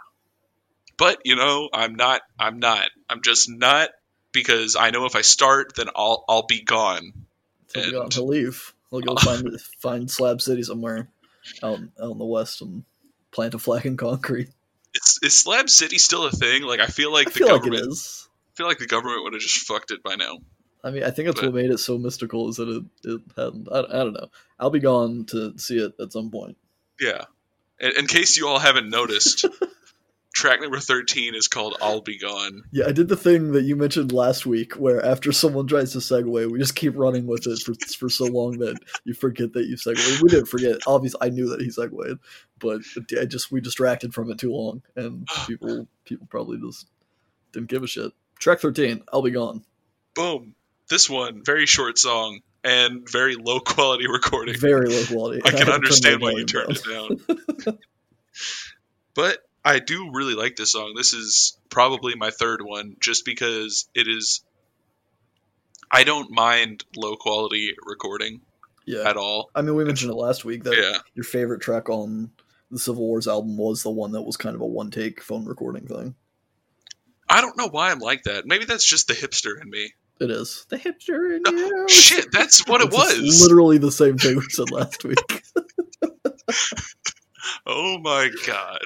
but you know i'm not i'm not i'm just not because i know if i start then i'll i'll be gone so And- to leave we'll go <laughs> find find slab city somewhere out, out in the west and plant a flag in concrete. Is, is slab city still a thing? Like i feel like i the feel like government is. I feel like the government would have just fucked it by now. I mean i think that's But- what made it so mystical is that it, it hadn't I, I don't know. I'll be gone to see it at some point. Yeah. In, in case you all haven't noticed, <laughs> track number 13 is called I'll Be Gone. Yeah, I did the thing that you mentioned last week, where after someone tries to segue, we just keep running with it for for so long that you forget that you segued. We didn't forget. Obviously, I knew that he segued, but I just we distracted from it too long, and <sighs> people people probably just didn't give a shit. Track thirteen, I'll be gone. Boom. This one, very short song and very low quality recording. Very low quality. I can turn understand why you turned down. it down. but I do really like this song. This is probably my third one just because it is I don't mind low quality recording Yeah, at all. I mean, we mentioned it last week that Yeah. your favorite track on the Civil Wars album was the one that was kind of a one take phone recording thing. I don't know why I'm like that. Maybe that's just the hipster in me. It is the hipster in No, you. Shit, that's <laughs> what it was. literally the same thing we said last week. <laughs> Oh my god.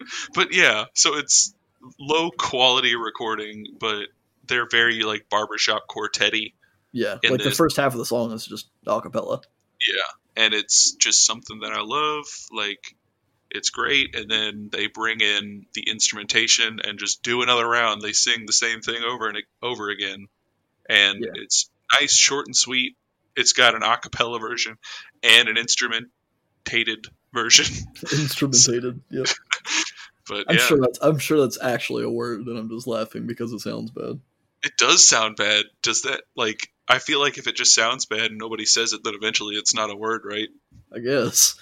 <laughs> But yeah, so it's low quality recording, but they're very like barbershop quartetty. Yeah, like the first half of the song is just a cappella. Yeah. And it's just something that I love. Like it's great. And then they bring in the instrumentation and just do another round. They sing the same thing over and over again. And Yeah. it's nice, short and sweet. It's got an a cappella version and an instrumentated version. <laughs> Instrumentated. Yep. <laughs> But I'm yeah, sure that's I'm sure that's actually a word, and I'm just laughing because it sounds bad. it does sound bad. Does that like? I feel like if it just sounds bad and nobody says it, then eventually it's not a word, right? I guess.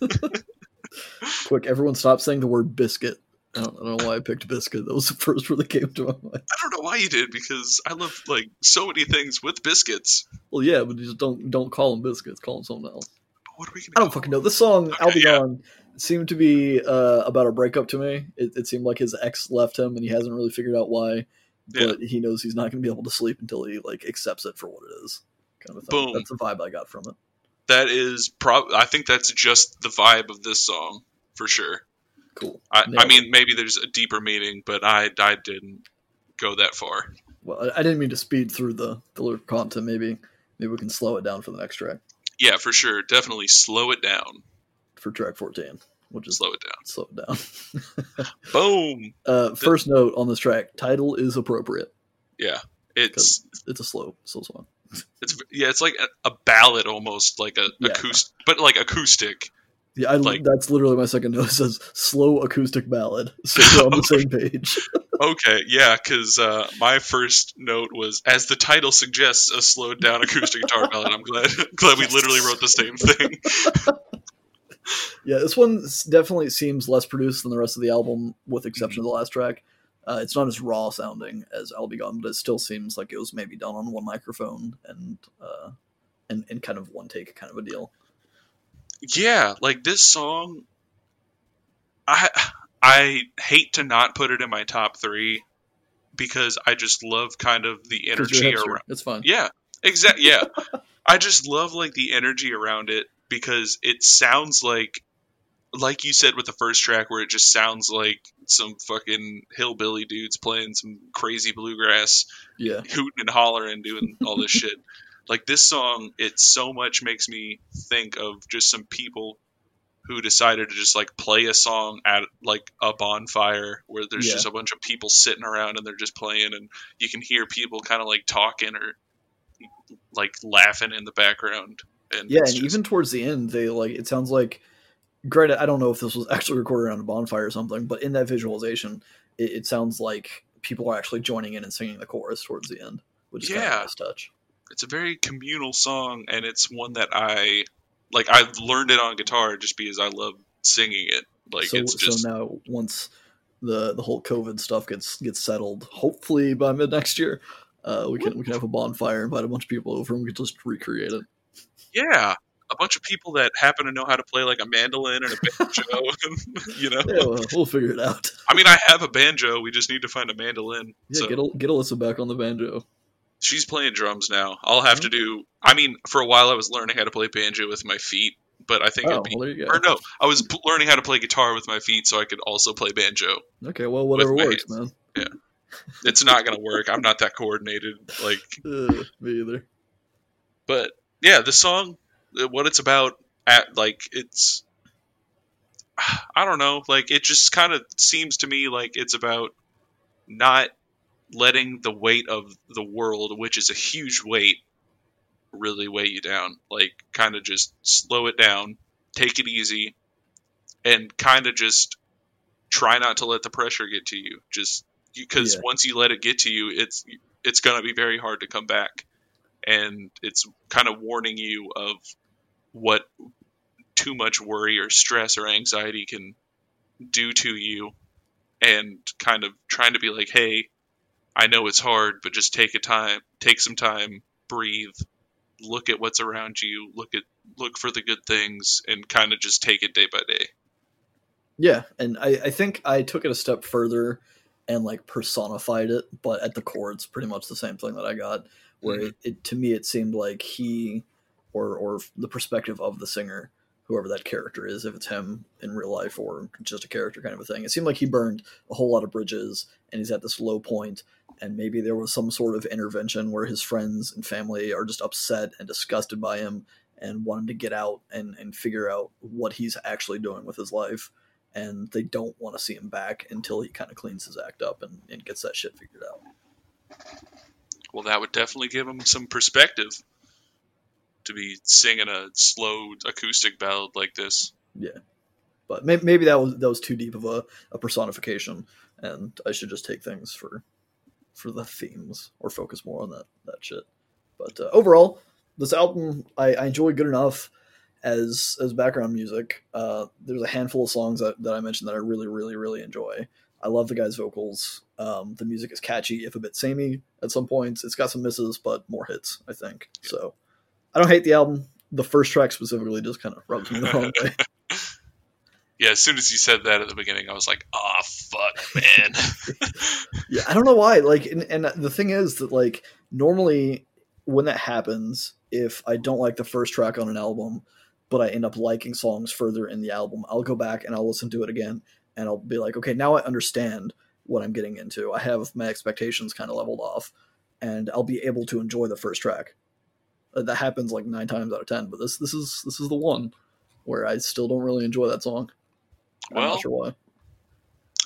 <laughs> Quick, everyone stop saying the word biscuit. I don't, I don't know why I picked biscuit. That was the first word that came to my mind. I don't know why you did because I love like so many things with biscuits. Well, yeah, but you just don't don't call them biscuits. Call them something else. What are we gonna? I don't fucking know. This song, "I'll Be Okay, yeah. Gone," seemed to be uh, about a breakup to me. It, it seemed like his ex left him, and he hasn't really figured out why. Yeah. But he knows he's not going to be able to sleep until he like accepts it for what it is. Kind of thing. Boom. That's the vibe I got from it. That is prob. I think that's just the vibe of this song for sure. Cool. I, I mean, maybe there's a deeper meaning, but I I didn't go that far. Well, I, I didn't mean to speed through the the lyric content. Maybe maybe we can slow it down for the next track Yeah, for sure. Definitely slow it down. for track fourteen. We'll just Slow it down. slow it down. <laughs> Boom. uh, first note on this track: title is appropriate. Yeah. It's It's a slow slow song. <laughs> it's yeah. It's like a, a ballad almost, like a Yeah. acoustic, but like acoustic. Yeah, I, Like- that's literally my second note. It says slow acoustic ballad. <laughs> So we're on the same page. Okay, yeah, because uh, my first note was, as the title suggests, a slowed down acoustic guitar ballad. I'm glad, glad we literally wrote the same thing. <laughs> Yeah, this one definitely seems less produced than the rest of the album, with exception of the last track. Uh, it's not as raw sounding as I'll Be Gone, but it still seems like it was maybe done on one microphone and uh, and, and kind of one take kind of a deal. yeah, like this song, I I hate to not put it in my top three because I just love kind of the energy you're a hipster. around. It's fun. Yeah, exactly. Yeah, I just love like the energy around it because it sounds like, like you said with the first track, where it just sounds like some fucking hillbilly dudes playing some crazy bluegrass, Yeah, hooting and hollering, doing all this shit. <laughs> Like this song, it so much makes me think of just some people who decided to just like play a song at like a bonfire where there's Yeah. just a bunch of people sitting around and they're just playing and you can hear people kind of like talking or like laughing in the background and yeah, and just- even towards the end, they like it sounds like. Granted, I don't know if this was <laughs> actually recorded on a bonfire or something, but in that visualization, it, it sounds like people are actually joining in and singing the chorus towards the end, which is kind of Yeah. a nice touch. it's a very communal song and it's one that I like I've learned it on guitar just because I love singing it like so, it's just so now once the the whole COVID stuff gets gets settled, hopefully by mid next year, uh, we can we can have a bonfire, invite a bunch of people over, and we can just recreate it. Yeah a bunch of people that happen to know how to play like a mandolin and a banjo <laughs> you know Yeah, well, we'll figure it out. I mean I have a banjo we just need to find a mandolin Yeah, so get get Alyssa back on the banjo. she's playing drums now I'll have to do I mean for a while I was learning how to play banjo with my feet but I think Oh, it'd be well, there you go. or no I was learning how to play guitar with my feet so I could also play banjo Okay, well, whatever works, hands. man. Yeah, it's not gonna work I'm not that coordinated like <laughs> Uh, me either. but yeah the song uh, what it's about at like it's <sighs> I don't know. Like it just kind of seems to me like it's about not letting the weight of the world, which is a huge weight, really weigh you down. Like kind of just slow it down, take it easy, and kind of just try not to let the pressure get to you. Just because Yeah. once you let it get to you, it's it's going to be very hard to come back, and it's kind of warning you of what too much worry or stress or anxiety can do to you, and kind of trying to be like, hey, I know it's hard, but just take a time, take some time, breathe, look at what's around you, look at look for the good things, and kind of just take it day by day. Yeah, and I, I think I took it a step further and like personified it, but at the core, it's pretty much the same thing that I got. Where it, it to me, it seemed like he, or or the perspective of the singer, whoever that character is, if it's him in real life or just a character kind of a thing. It seemed like he burned a whole lot of bridges, and he's at this low point, and maybe there was some sort of intervention where his friends and family are just upset and disgusted by him and want him to get out and and figure out what he's actually doing with his life and they don't want to see him back until he kind of cleans his act up and, and gets that shit figured out. Well, that would definitely give him some perspective to be singing a slow acoustic ballad like this. Yeah, but maybe, maybe that was that was too deep of a, a personification, and I should just take things for for the themes or focus more on that that shit. But uh, overall, this album I, I enjoy good enough as as background music. Uh, there's a handful of songs that, that I mentioned that I really really really enjoy. I love the guy's vocals. Um, the music is catchy, if a bit samey at some points. It's got some misses, but more hits, I think. So I don't hate the album. The first track specifically just kind of rubs me the wrong way. <laughs> Yeah, as soon as you said that at the beginning, I was like, "Ah, fuck, man." <laughs> Yeah, I don't know why. Like, and, and the thing is that like normally when that happens, if I don't like the first track on an album, but I end up liking songs further in the album, I'll go back and I'll listen to it again, and I'll be like, okay, now I understand what I'm getting into. I have my expectations kind of leveled off, and I'll be able to enjoy the first track. Uh, That happens like nine times out of ten, but this this is this is the one where I still don't really enjoy that song. I'm Well, not sure why.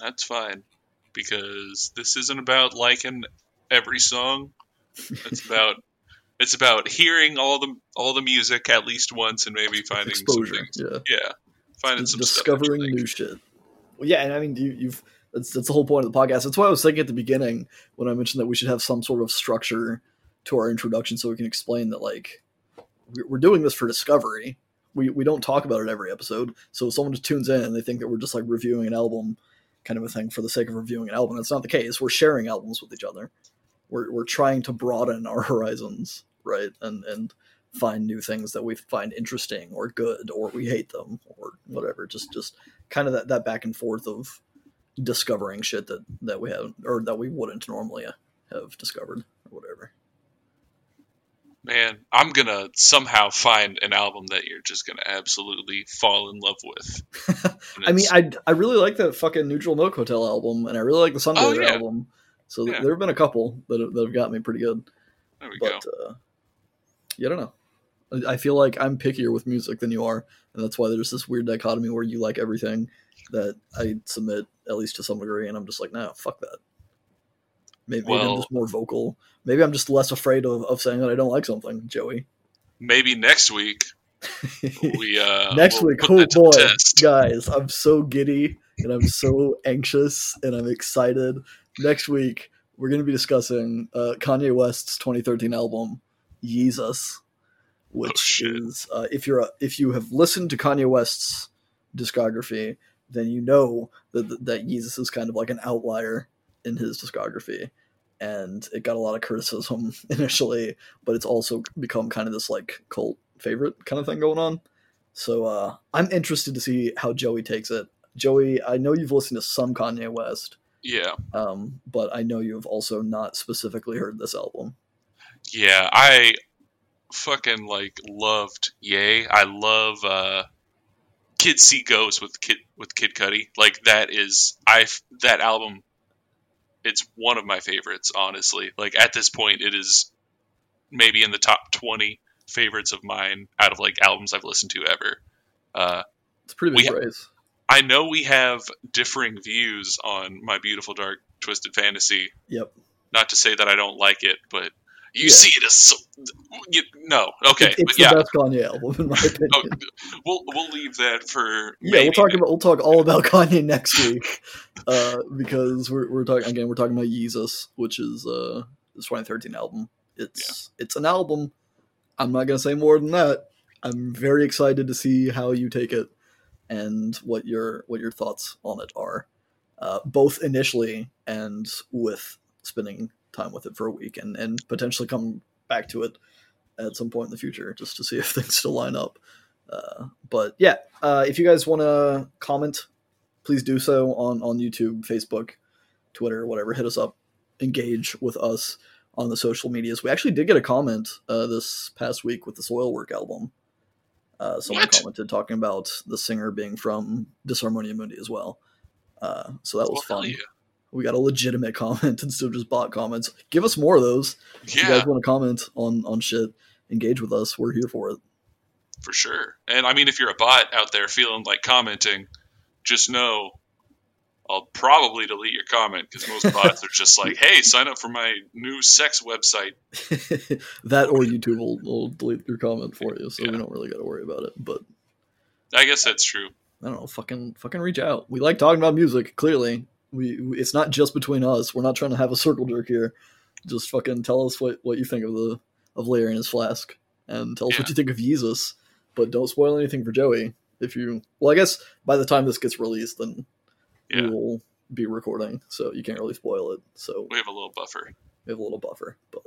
That's fine because this isn't about liking every song. It's <laughs> about it's about hearing all the all the music at least once and maybe finding Exposure, some things. yeah. Yeah, finding Dis- some stuff that discovering like. new shit. Well, yeah, and I mean, you, you've that's that's the whole point of the podcast. That's why I was thinking at the beginning when I mentioned that we should have some sort of structure to our introduction, so we can explain that like we- we're doing this for discovery. We we don't talk about it every episode, so if someone just tunes in and they think that we're just like reviewing an album, kind of a thing for the sake of reviewing an album. That's not the case. We're sharing albums with each other. We're we're trying to broaden our <laughs> horizons, right? And and find new things that we find interesting or good or we hate them or whatever. Just just kind of that, that back and forth of discovering shit that that we have or that we wouldn't normally have discovered or whatever. Man, I'm gonna somehow find an album that you're just gonna absolutely fall in love with. <laughs> I mean, I I really like that fucking Neutral Milk Hotel album, and I really like the Sunday Oh, yeah. album. So Yeah. there have been a couple that have, that have got me pretty good. there we go. But uh, yeah, I don't know. I- feel like I'm pickier with music than you are, and that's why there's this weird dichotomy where you like everything that I submit at least to some degree, and I'm just like, no, fuck that. Maybe, maybe I'm just more vocal. Maybe I'm just less afraid of, of saying that I don't like something, Joey. Maybe next week <laughs> we uh Next we'll week, oh that to the boy, guys, I'm so giddy and I'm so anxious and I'm excited. Next week, we're going to be discussing uh, Kanye West's 2013 album, Yeezus, which Oh, is uh, if you're a, if you have listened to Kanye West's discography, then you know that that Yeezus is kind of like an outlier in his discography. And it got a lot of criticism <laughs> initially, but it's also become kind of this like cult favorite kind of thing going on. So uh, I'm interested to see how Joey takes it. Joey, I know you've listened to some Kanye West, Yeah, um, but I know you have also not specifically heard this album. yeah. I fucking like loved Ye. I love uh Kids See Ghosts with Kid with Kid Cudi. Like that is I that album. It's one of my favorites, honestly. Like at this point, it is maybe in the top twenty favorites of mine out of like albums I've listened to ever. Uh, It's a pretty big praise. I know we have differing views on my beautiful dark twisted fantasy. Yep. Not to say that I don't like it, but you Yeah. see it as so, you, no. Okay, It- it's the yeah, best Kanye album in my <laughs> opinion. oh, we'll we'll leave that for Yeah, we'll talk about we'll talk all about <laughs> Kanye next week, uh, because we're we're talking again. We're talking about Yeezus, which is uh his 2013 album. It's it's an album. I'm not gonna say more than that. I'm very excited to see how you take it and what your what your thoughts on it are, uh, both initially and with spending time with it for a week and and potentially come back to it at some point in the future just to see <laughs> if things still line up. Uh, but yeah, uh, if you guys want to comment, please do so on on YouTube, Facebook, Twitter, whatever. Hit us up, engage with us on the social medias. We actually did get a comment uh, this past week with the Soilwork album. Uh, someone What? commented talking about the singer being from Disarmonia Mundi as well. Uh, so that was Well, fun. yeah. We got a legitimate comment <laughs> instead of just bot comments. Give us more of those. If you guys want to comment on on shit, engage with us. We're here for it. for sure. And I mean, if you're a bot out there feeling like commenting, just know I'll probably delete your comment because most bots are just like, "Hey, sign up for my new sex website." <laughs> that or YouTube will, will delete your comment for you, so Yeah. we don't really got to worry about it. But I guess that's true. I don't know, fucking fucking reach out. We like talking about music. Clearly, we, we it's not just between us. We're not trying to have a circle jerk here. Just fucking tell us what, what you think of the of Layer in his flask, and tell us what you think of Yeezus. But don't spoil anything for Joey. If you well, I guess by the time this gets released, then Yeah. we will be recording, so you can't really spoil it. So We have a little buffer. we have a little buffer. But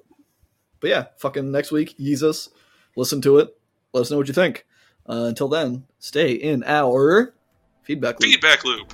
but yeah, fucking next week, Yeezus. Listen to it. Let us know what you think. Uh, until then, stay in our feedback loop. Feedback loop.